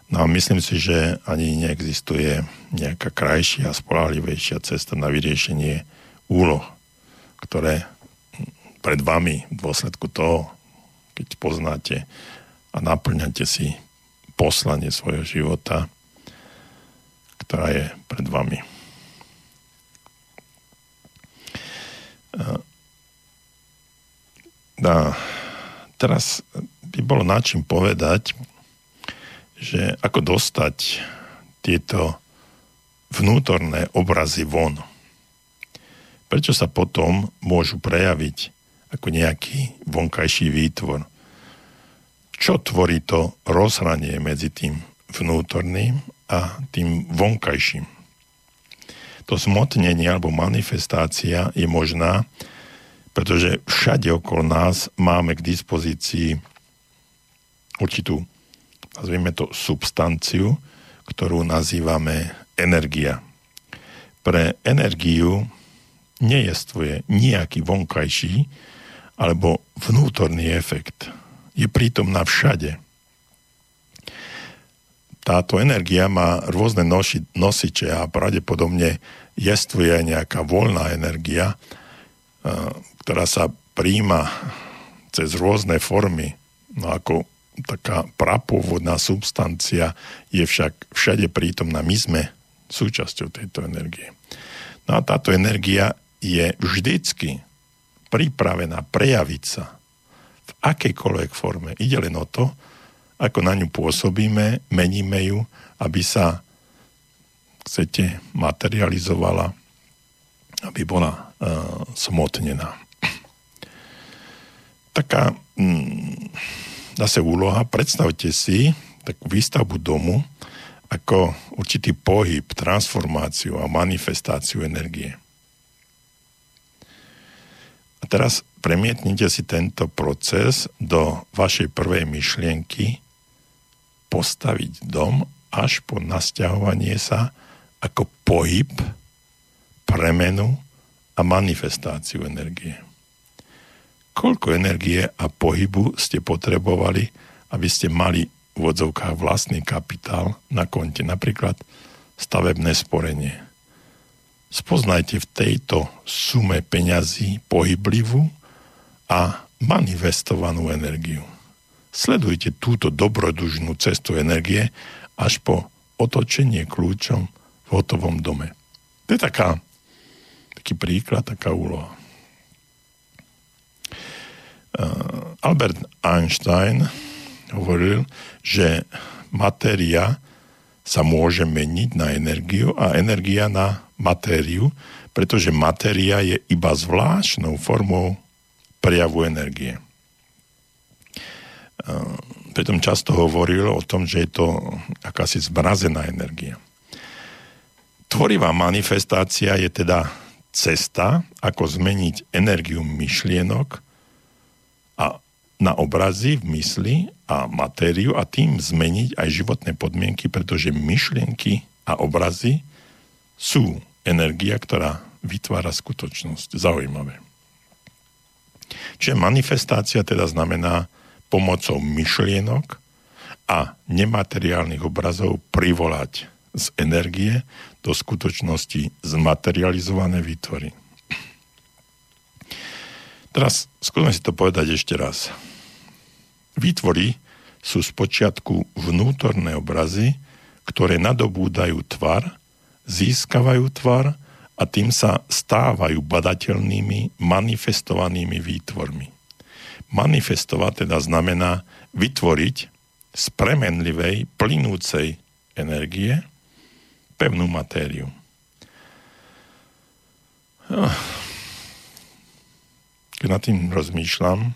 No a myslím si, že ani neexistuje nejaká krajšia a spolahlivejšia cesta na vyriešenie úloh, ktoré pred vami v dôsledku toho, keď poznáte a naplňate si poslanie svojho života, ktorá je pred vami. A teraz by bolo na čím povedať, že ako dostať tieto vnútorné obrazy von. Prečo sa potom môžu prejaviť ako nejaký vonkajší výtvor? Čo tvorí to rozhranie medzi tým vnútorným a tým vonkajším? To zmotnenie alebo manifestácia je možná, pretože všade okolo nás máme k dispozícii určitú, nazvime to, substanciu, ktorú nazývame energia. Pre energiu nejestvuje nejaký vonkajší alebo vnútorný efekt. Je prítomná všade. Táto energia má rôzne noši, nosiče a pravdepodobne jestvuje aj nejaká voľná energia, ktorá sa príjma cez rôzne formy, no ako taká prapôvodná substancia je však všade prítomná. My sme súčasťou tejto energie. No a táto energia je vždycky pripravená prejaviť sa v akejkoľvek forme. Ide len o to, ako na ňu pôsobíme, meníme ju, aby sa chcete materializovala, aby bola uh, smotnená taká mm, zase úloha. Predstavte si takú výstavbu domu ako určitý pohyb, transformáciu a manifestáciu energie. A teraz premietnite si tento proces do vašej prvej myšlienky postaviť dom až po nasťahovanie sa ako pohyb, premenu a manifestáciu energie koľko energie a pohybu ste potrebovali, aby ste mali v odzovkách vlastný kapitál na konte, napríklad stavebné sporenie. Spoznajte v tejto sume peňazí pohyblivú a manifestovanú energiu. Sledujte túto dobrodužnú cestu energie až po otočenie kľúčom v hotovom dome. To je taká, taký príklad, taká úloha. Eh, Albert Einstein hovoril, že matéria sa môže meniť na energiu a energia na matériu, pretože matéria je iba zvláštnou formou prejavu energie. Eh, pritom často hovoril o tom, že je to akási zmrazená energia. Tvorivá manifestácia je teda cesta, ako zmeniť energiu myšlienok na obrazy v mysli a matériu a tým zmeniť aj životné podmienky, pretože myšlienky a obrazy sú energia, ktorá vytvára skutočnosť. Zaujímavé. Čiže manifestácia teda znamená pomocou myšlienok a nemateriálnych obrazov privolať z energie do skutočnosti zmaterializované výtvory. Teraz skúsme si to povedať ešte raz. Výtvory sú spočiatku vnútorné obrazy, ktoré nadobúdajú tvar, získavajú tvar a tým sa stávajú badateľnými, manifestovanými výtvormi. Manifestovať teda znamená vytvoriť z premenlivej, plynúcej energie pevnú matériu. Keď nad tým rozmýšľam,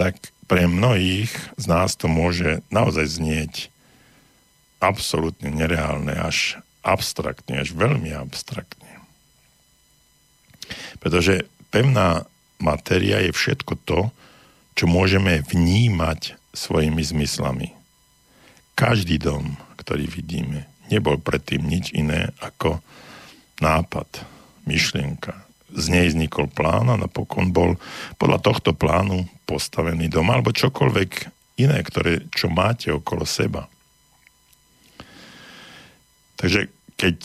tak pre mnohých z nás to môže naozaj znieť absolútne nereálne, až abstraktne, až veľmi abstraktne. Pretože pevná matéria je všetko to, čo môžeme vnímať svojimi zmyslami. Každý dom, ktorý vidíme, nebol predtým nič iné ako nápad, myšlienka, z nej vznikol plán a napokon bol podľa tohto plánu postavený dom alebo čokoľvek iné, ktoré, čo máte okolo seba. Takže keď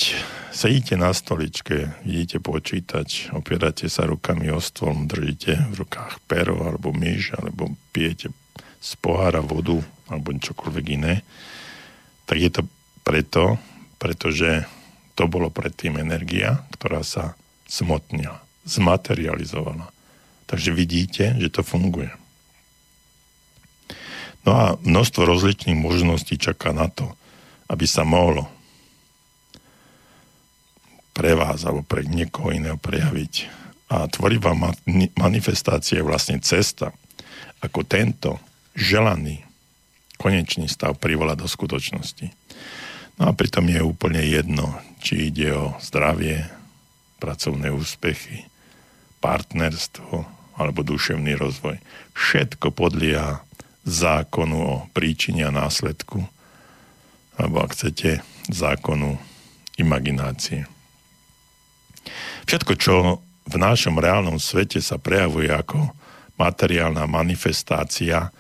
sedíte na stoličke, vidíte počítač, opierate sa rukami o stôl, držíte v rukách pero alebo myš, alebo pijete z pohára vodu alebo čokoľvek iné, tak je to preto, pretože to bolo predtým energia, ktorá sa smotnila, zmaterializovala. Takže vidíte, že to funguje. No a množstvo rozličných možností čaká na to, aby sa mohlo pre vás alebo pre niekoho iného prejaviť. A tvorivá manifestácia je vlastne cesta, ako tento želaný konečný stav privola do skutočnosti. No a pritom je úplne jedno, či ide o zdravie, pracovné úspechy, partnerstvo alebo duševný rozvoj. Všetko podlieha zákonu o príčine a následku, alebo ak chcete, zákonu imaginácie. Všetko, čo v našom reálnom svete sa prejavuje ako materiálna manifestácia,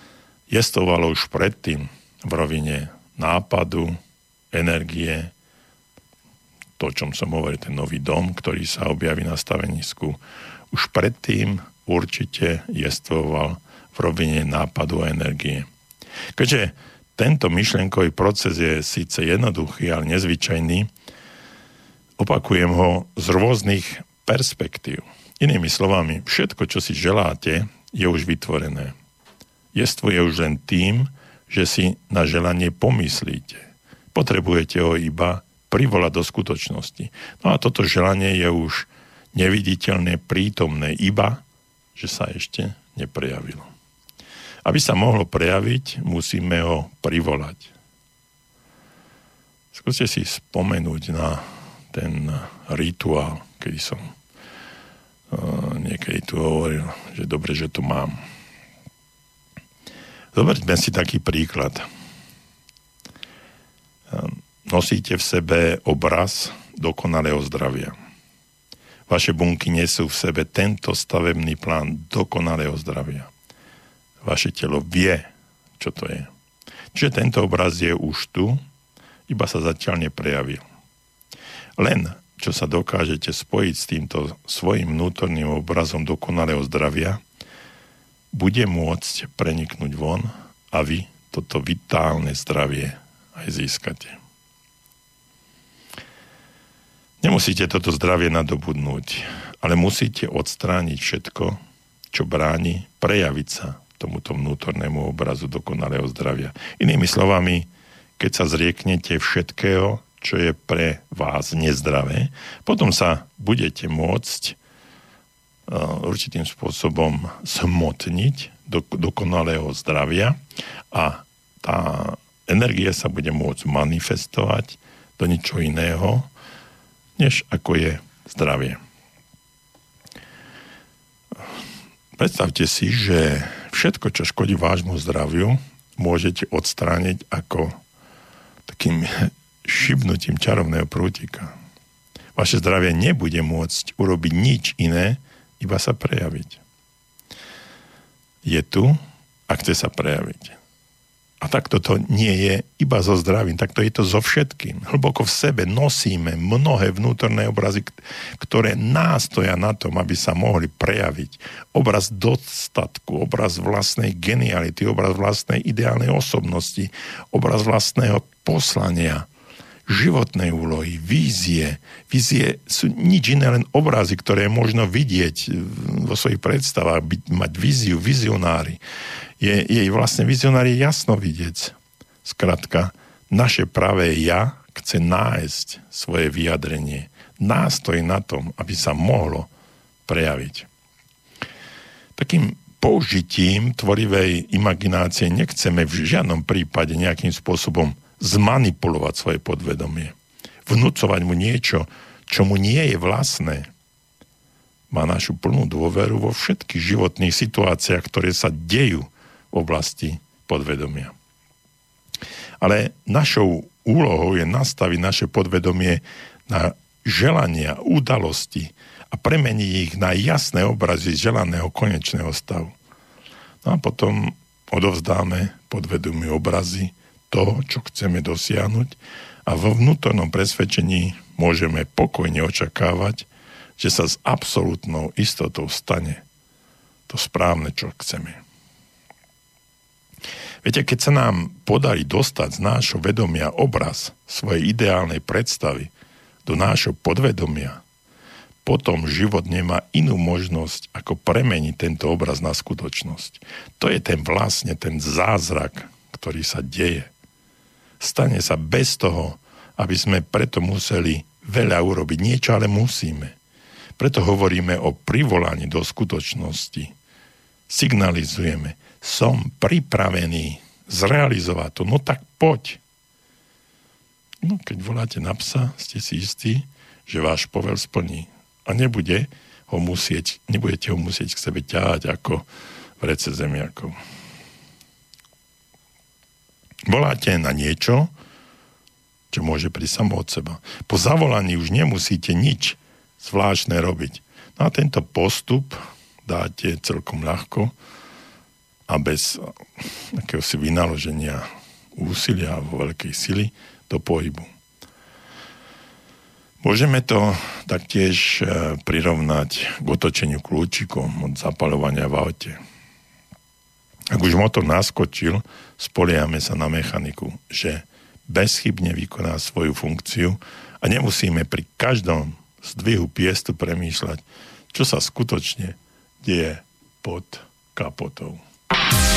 jestovalo už predtým v rovine nápadu, energie, to, o čom som hovoril, ten nový dom, ktorý sa objaví na stavenisku, už predtým určite jestvoval v rovine nápadu a energie. Keďže tento myšlienkový proces je síce jednoduchý, ale nezvyčajný, opakujem ho z rôznych perspektív. Inými slovami, všetko, čo si želáte, je už vytvorené. Jestvo je už len tým, že si na želanie pomyslíte. Potrebujete ho iba privolať do skutočnosti. No a toto želanie je už neviditeľné, prítomné, iba, že sa ešte neprejavilo. Aby sa mohlo prejaviť, musíme ho privolať. Skúste si spomenúť na ten rituál, kedy som uh, niekedy tu hovoril, že dobre, že to mám. Zoberme si taký príklad. Nosíte v sebe obraz dokonalého zdravia. Vaše bunky nesú v sebe tento stavebný plán dokonalého zdravia vaše telo vie, čo to je. Čiže tento obraz je už tu, iba sa zatiaľ neprejavil. Len čo sa dokážete spojiť s týmto svojim vnútorným obrazom dokonalého zdravia, bude môcť preniknúť von a vy toto vitálne zdravie aj získate. Nemusíte toto zdravie nadobudnúť, ale musíte odstrániť všetko, čo bráni prejaviť sa tomuto vnútornému obrazu dokonalého zdravia. Inými slovami, keď sa zrieknete všetkého, čo je pre vás nezdravé, potom sa budete môcť uh, určitým spôsobom smotniť do dokonalého zdravia a tá energia sa bude môcť manifestovať do ničo iného, než ako je zdravie. Predstavte si, že všetko, čo škodí vášmu zdraviu, môžete odstrániť ako takým šibnutím čarovného prútika. Vaše zdravie nebude môcť urobiť nič iné, iba sa prejaviť. Je tu a chce sa prejaviť. A takto to nie je iba so zdravím, takto je to so všetkým. Hlboko v sebe nosíme mnohé vnútorné obrazy, ktoré nástoja na tom, aby sa mohli prejaviť. Obraz dostatku, obraz vlastnej geniality, obraz vlastnej ideálnej osobnosti, obraz vlastného poslania, životnej úlohy, vízie. Vízie sú nič iné, len obrazy, ktoré možno vidieť vo svojich predstavách, byť, mať víziu, vizionári je, jej vlastne vizionári jasno vidieť. Skrátka, naše pravé ja chce nájsť svoje vyjadrenie. Nástojí na tom, aby sa mohlo prejaviť. Takým použitím tvorivej imaginácie nechceme v žiadnom prípade nejakým spôsobom zmanipulovať svoje podvedomie. Vnúcovať mu niečo, čo mu nie je vlastné. Má našu plnú dôveru vo všetkých životných situáciách, ktoré sa dejú oblasti podvedomia. Ale našou úlohou je nastaviť naše podvedomie na želania, udalosti a premeniť ich na jasné obrazy želaného konečného stavu. No a potom odovzdáme podvedomí obrazy toho, čo chceme dosiahnuť a vo vnútornom presvedčení môžeme pokojne očakávať, že sa s absolútnou istotou stane to správne, čo chceme. Viete, keď sa nám podarí dostať z nášho vedomia obraz svojej ideálnej predstavy do nášho podvedomia, potom život nemá inú možnosť, ako premeniť tento obraz na skutočnosť. To je ten vlastne ten zázrak, ktorý sa deje. Stane sa bez toho, aby sme preto museli veľa urobiť. Niečo ale musíme. Preto hovoríme o privolaní do skutočnosti. Signalizujeme, som pripravený zrealizovať to, no tak poď. No, keď voláte na psa, ste si istí, že váš povel splní. A nebude ho musieť, nebudete ho musieť k sebe ťahať ako v rece zemiakov. Voláte na niečo, čo môže prísť samo od seba. Po zavolaní už nemusíte nič zvláštne robiť. No a tento postup dáte celkom ľahko a bez si vynaloženia úsilia vo veľkej sily do pohybu. Môžeme to taktiež e, prirovnať k otočeniu kľúčikom od zapalovania v aute. Ak už motor naskočil, spoliame sa na mechaniku, že bezchybne vykoná svoju funkciu a nemusíme pri každom zdvihu piestu premýšľať, čo sa skutočne deje pod kapotou. Bye.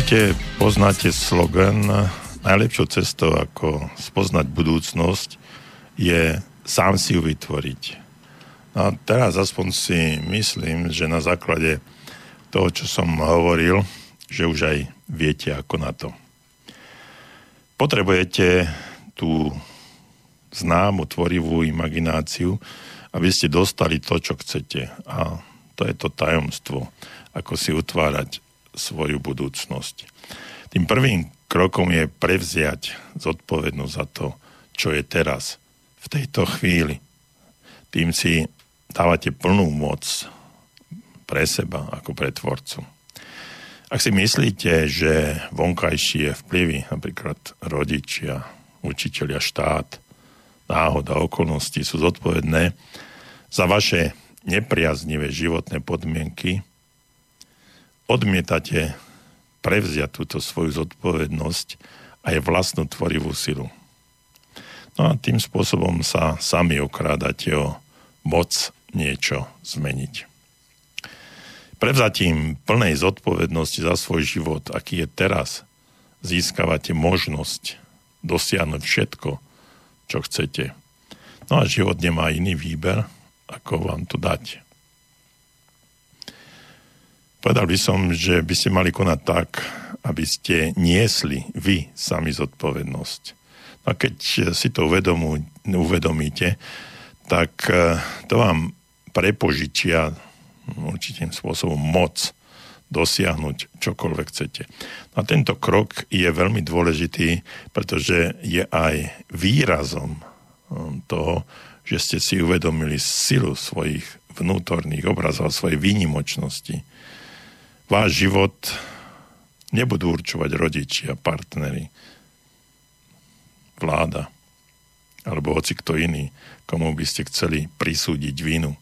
Určite poznáte slogan najlepšou cestou, ako spoznať budúcnosť, je sám si ju vytvoriť. No a teraz aspoň si myslím, že na základe toho, čo som hovoril, že už aj viete ako na to. Potrebujete tú známu tvorivú imagináciu, aby ste dostali to, čo chcete. A to je to tajomstvo, ako si utvárať svoju budúcnosť. Tým prvým krokom je prevziať zodpovednosť za to, čo je teraz, v tejto chvíli. Tým si dávate plnú moc pre seba ako pre tvorcu. Ak si myslíte, že vonkajšie vplyvy, napríklad rodičia, učiteľia, štát, náhoda, okolnosti sú zodpovedné za vaše nepriaznivé životné podmienky, odmietate prevziať túto svoju zodpovednosť aj vlastnú tvorivú silu. No a tým spôsobom sa sami okrádate o moc niečo zmeniť. Prevzatím plnej zodpovednosti za svoj život, aký je teraz, získavate možnosť dosiahnuť všetko, čo chcete. No a život nemá iný výber, ako vám to dať. Povedal by som, že by ste mali konať tak, aby ste niesli vy sami zodpovednosť. A keď si to uvedomú, uvedomíte, tak eh, to vám prepožičia určitým spôsobom moc dosiahnuť čokoľvek chcete. A tento krok je veľmi dôležitý, pretože je aj výrazom eh, toho, že ste si uvedomili silu svojich vnútorných obrazov, svojej výnimočnosti, váš život nebudú určovať rodičia, partnery, vláda alebo hoci kto iný, komu by ste chceli prisúdiť vinu.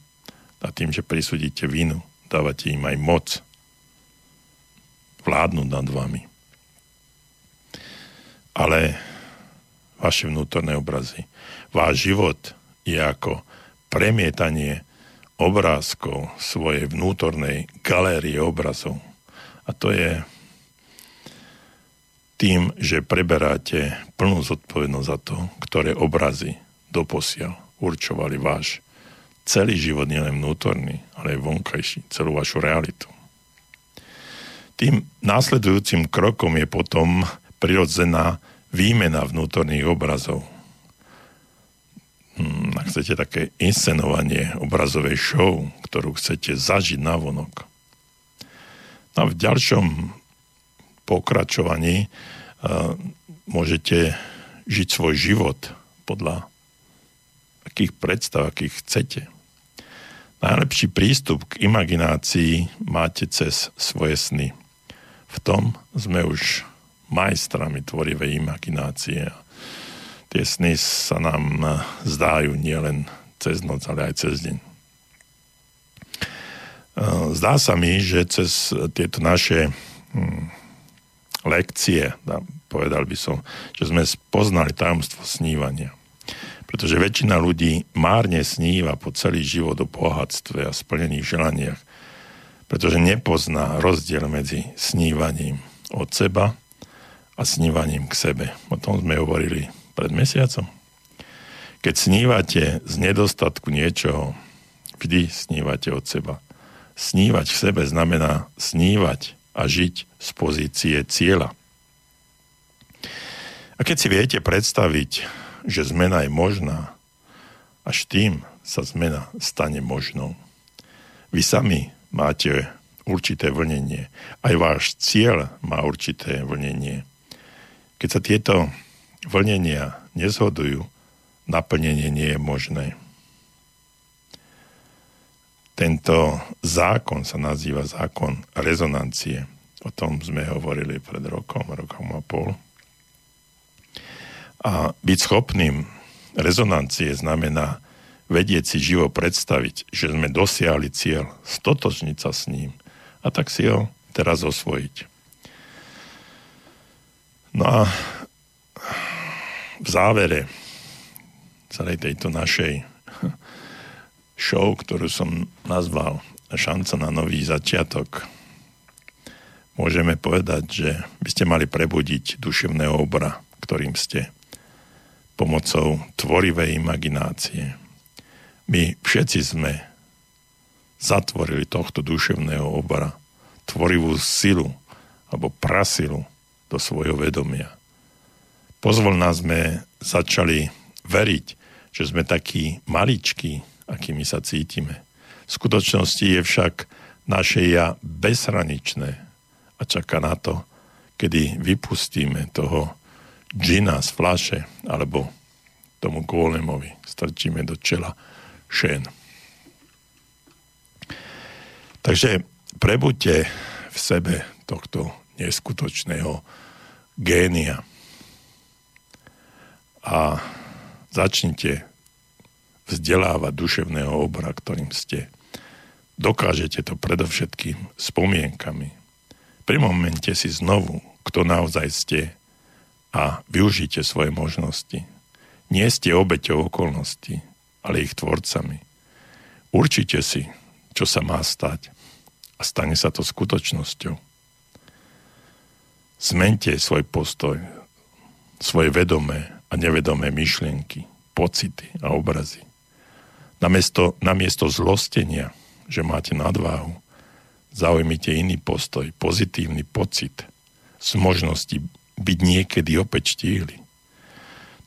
A tým, že prisúdite vinu, dávate im aj moc vládnuť nad vami. Ale vaše vnútorné obrazy, váš život je ako premietanie obrázkov svojej vnútornej galérie obrazov. A to je tým, že preberáte plnú zodpovednosť za to, ktoré obrazy doposiaľ určovali váš celý život, nielen vnútorný, ale aj vonkajší, celú vašu realitu. Tým následujúcim krokom je potom prirodzená výmena vnútorných obrazov – ak chcete, také inscenovanie obrazovej show, ktorú chcete zažiť na vonok. No a v ďalšom pokračovaní uh, môžete žiť svoj život podľa akých predstav, akých chcete. Najlepší prístup k imaginácii máte cez svoje sny. V tom sme už majstrami tvorivej imaginácie tie sny sa nám eh, zdajú nielen cez noc, ale aj cez deň. Eh, zdá sa mi, že cez tieto naše hm, lekcie, povedal by som, že sme spoznali tajomstvo snívania. Pretože väčšina ľudí márne sníva po celý život o bohatstve a splnených želaniach, pretože nepozná rozdiel medzi snívaním od seba a snívaním k sebe. O tom sme hovorili pred mesiacom. Keď snívate z nedostatku niečoho, vždy snívate od seba. Snívať v sebe znamená snívať a žiť z pozície cieľa. A keď si viete predstaviť, že zmena je možná, až tým sa zmena stane možnou. Vy sami máte určité vlnenie. Aj váš cieľ má určité vlnenie. Keď sa tieto vlnenia nezhodujú, naplnenie nie je možné. Tento zákon sa nazýva zákon rezonancie. O tom sme hovorili pred rokom, rokom a pol. A byť schopným rezonancie znamená vedieť si živo predstaviť, že sme dosiahli cieľ, stotočniť sa s ním a tak si ho teraz osvojiť. No a v závere celej tejto našej show, ktorú som nazval Šanca na nový začiatok, môžeme povedať, že by ste mali prebudiť duševného obra, ktorým ste pomocou tvorivej imaginácie. My všetci sme zatvorili tohto duševného obra, tvorivú silu alebo prasilu do svojho vedomia. Pozvolná sme začali veriť, že sme takí maličkí, akými sa cítime. V skutočnosti je však naše ja bezhraničné a čaká na to, kedy vypustíme toho džina z flaše alebo tomu gólemovi strčíme do čela šén. Takže prebuďte v sebe tohto neskutočného génia a začnite vzdelávať duševného obra, ktorým ste. Dokážete to predovšetkým spomienkami. Pri momente si znovu, kto naozaj ste a využite svoje možnosti. Nie ste obeťou okolností, ale ich tvorcami. Určite si, čo sa má stať a stane sa to skutočnosťou. Zmente svoj postoj, svoje vedomé a nevedomé myšlienky, pocity a obrazy. Namiesto, namiesto zlostenia, že máte nadváhu, zaujmite iný postoj, pozitívny pocit z možnosti byť niekedy opäť štíhli.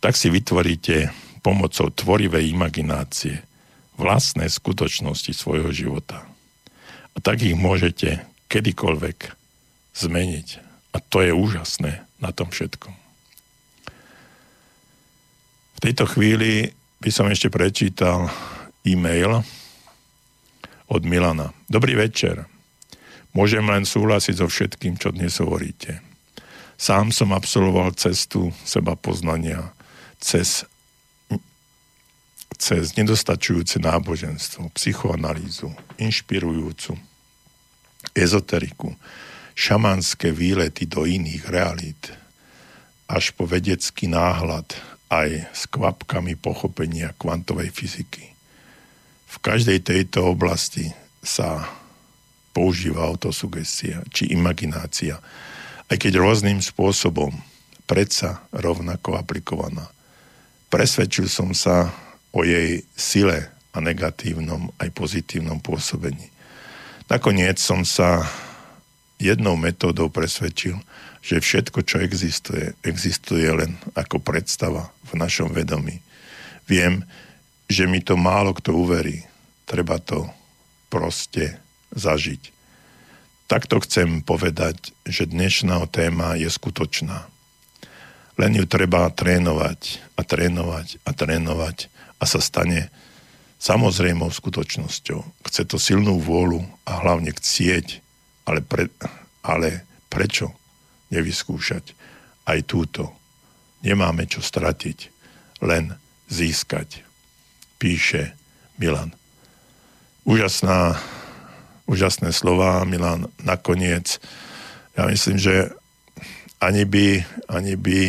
Tak si vytvoríte pomocou tvorivej imaginácie vlastné skutočnosti svojho života. A tak ich môžete kedykoľvek zmeniť. A to je úžasné na tom všetkom. Tejto chvíli by som ešte prečítal e-mail od Milana. Dobrý večer. Môžem len súhlasiť so všetkým, čo dnes hovoríte. Sám som absolvoval cestu seba poznania cez, cez nedostačujúce náboženstvo, psychoanalýzu, inšpirujúcu ezoteriku, šamanské výlety do iných realít, až po vedecký náhľad aj s kvapkami pochopenia kvantovej fyziky v každej tejto oblasti sa používa autosugestia či imaginácia, aj keď rôznym spôsobom, predsa rovnako aplikovaná. Presvedčil som sa o jej sile a negatívnom aj pozitívnom pôsobení. Nakoniec som sa jednou metódou presvedčil, že všetko, čo existuje, existuje len ako predstava v našom vedomí. Viem, že mi to málo kto uverí. Treba to proste zažiť. Takto chcem povedať, že dnešná téma je skutočná. Len ju treba trénovať a trénovať a trénovať a sa stane samozrejmou skutočnosťou. Chce to silnú vôľu a hlavne chcieť, ale, pre, ale prečo nevyskúšať aj túto? Nemáme čo stratiť, len získať píše Milan. Úžasná, úžasné slova Milan nakoniec. Ja myslím, že ani by, ani by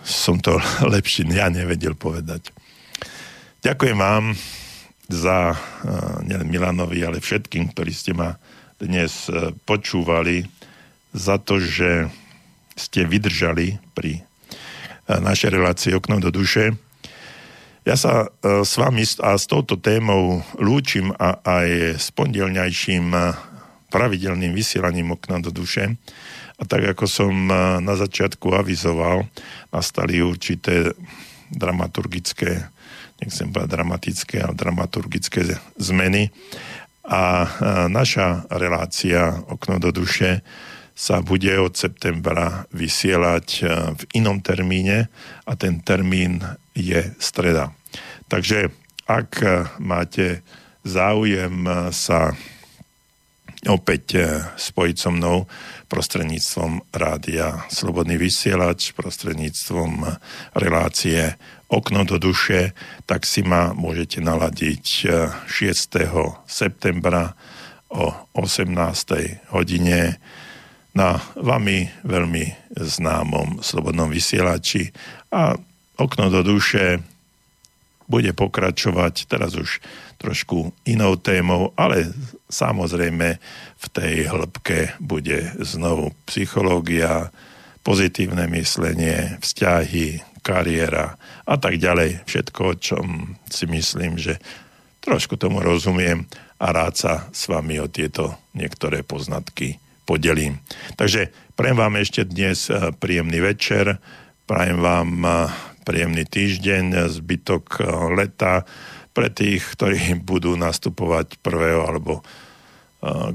som to lepšie ja nevedel povedať. Ďakujem vám za uh, nielen Milanovi, ale všetkým, ktorí ste ma dnes uh, počúvali, za to, že ste vydržali pri uh, našej relácii Okno do duše. Ja sa e, s vami a s touto témou lúčim a aj s pondelňajším e, pravidelným vysielaním okna do duše. A tak ako som e, na začiatku avizoval, nastali určité dramaturgické, nechcem povedať dramatické, ale dramaturgické zmeny. A naša relácia Okno do duše sa bude od septembra vysielať v inom termíne a ten termín je streda. Takže ak máte záujem sa opäť spojiť so mnou prostredníctvom rádia Slobodný vysielač, prostredníctvom relácie Okno do duše, tak si ma môžete naladiť 6. Eh, septembra o 18. hodine na vami veľmi známom Slobodnom vysielači a okno do duše bude pokračovať teraz už trošku inou témou, ale samozrejme v tej hĺbke bude znovu psychológia, pozitívne myslenie, vzťahy, kariéra a tak ďalej. Všetko, o čom si myslím, že trošku tomu rozumiem a rád sa s vami o tieto niektoré poznatky podelím. Takže prajem vám ešte dnes eh, príjemný večer, prajem vám eh, príjemný týždeň, zbytok eh, leta pre tých, ktorí budú nastupovať 1. alebo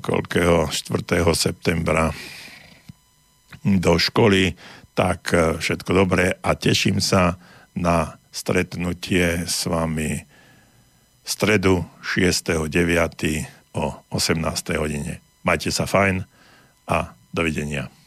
koľkého 4. septembra do školy, tak všetko dobré a teším sa na stretnutie s vami stredu 6.9. o 18. hodine. Majte sa fajn a dovidenia.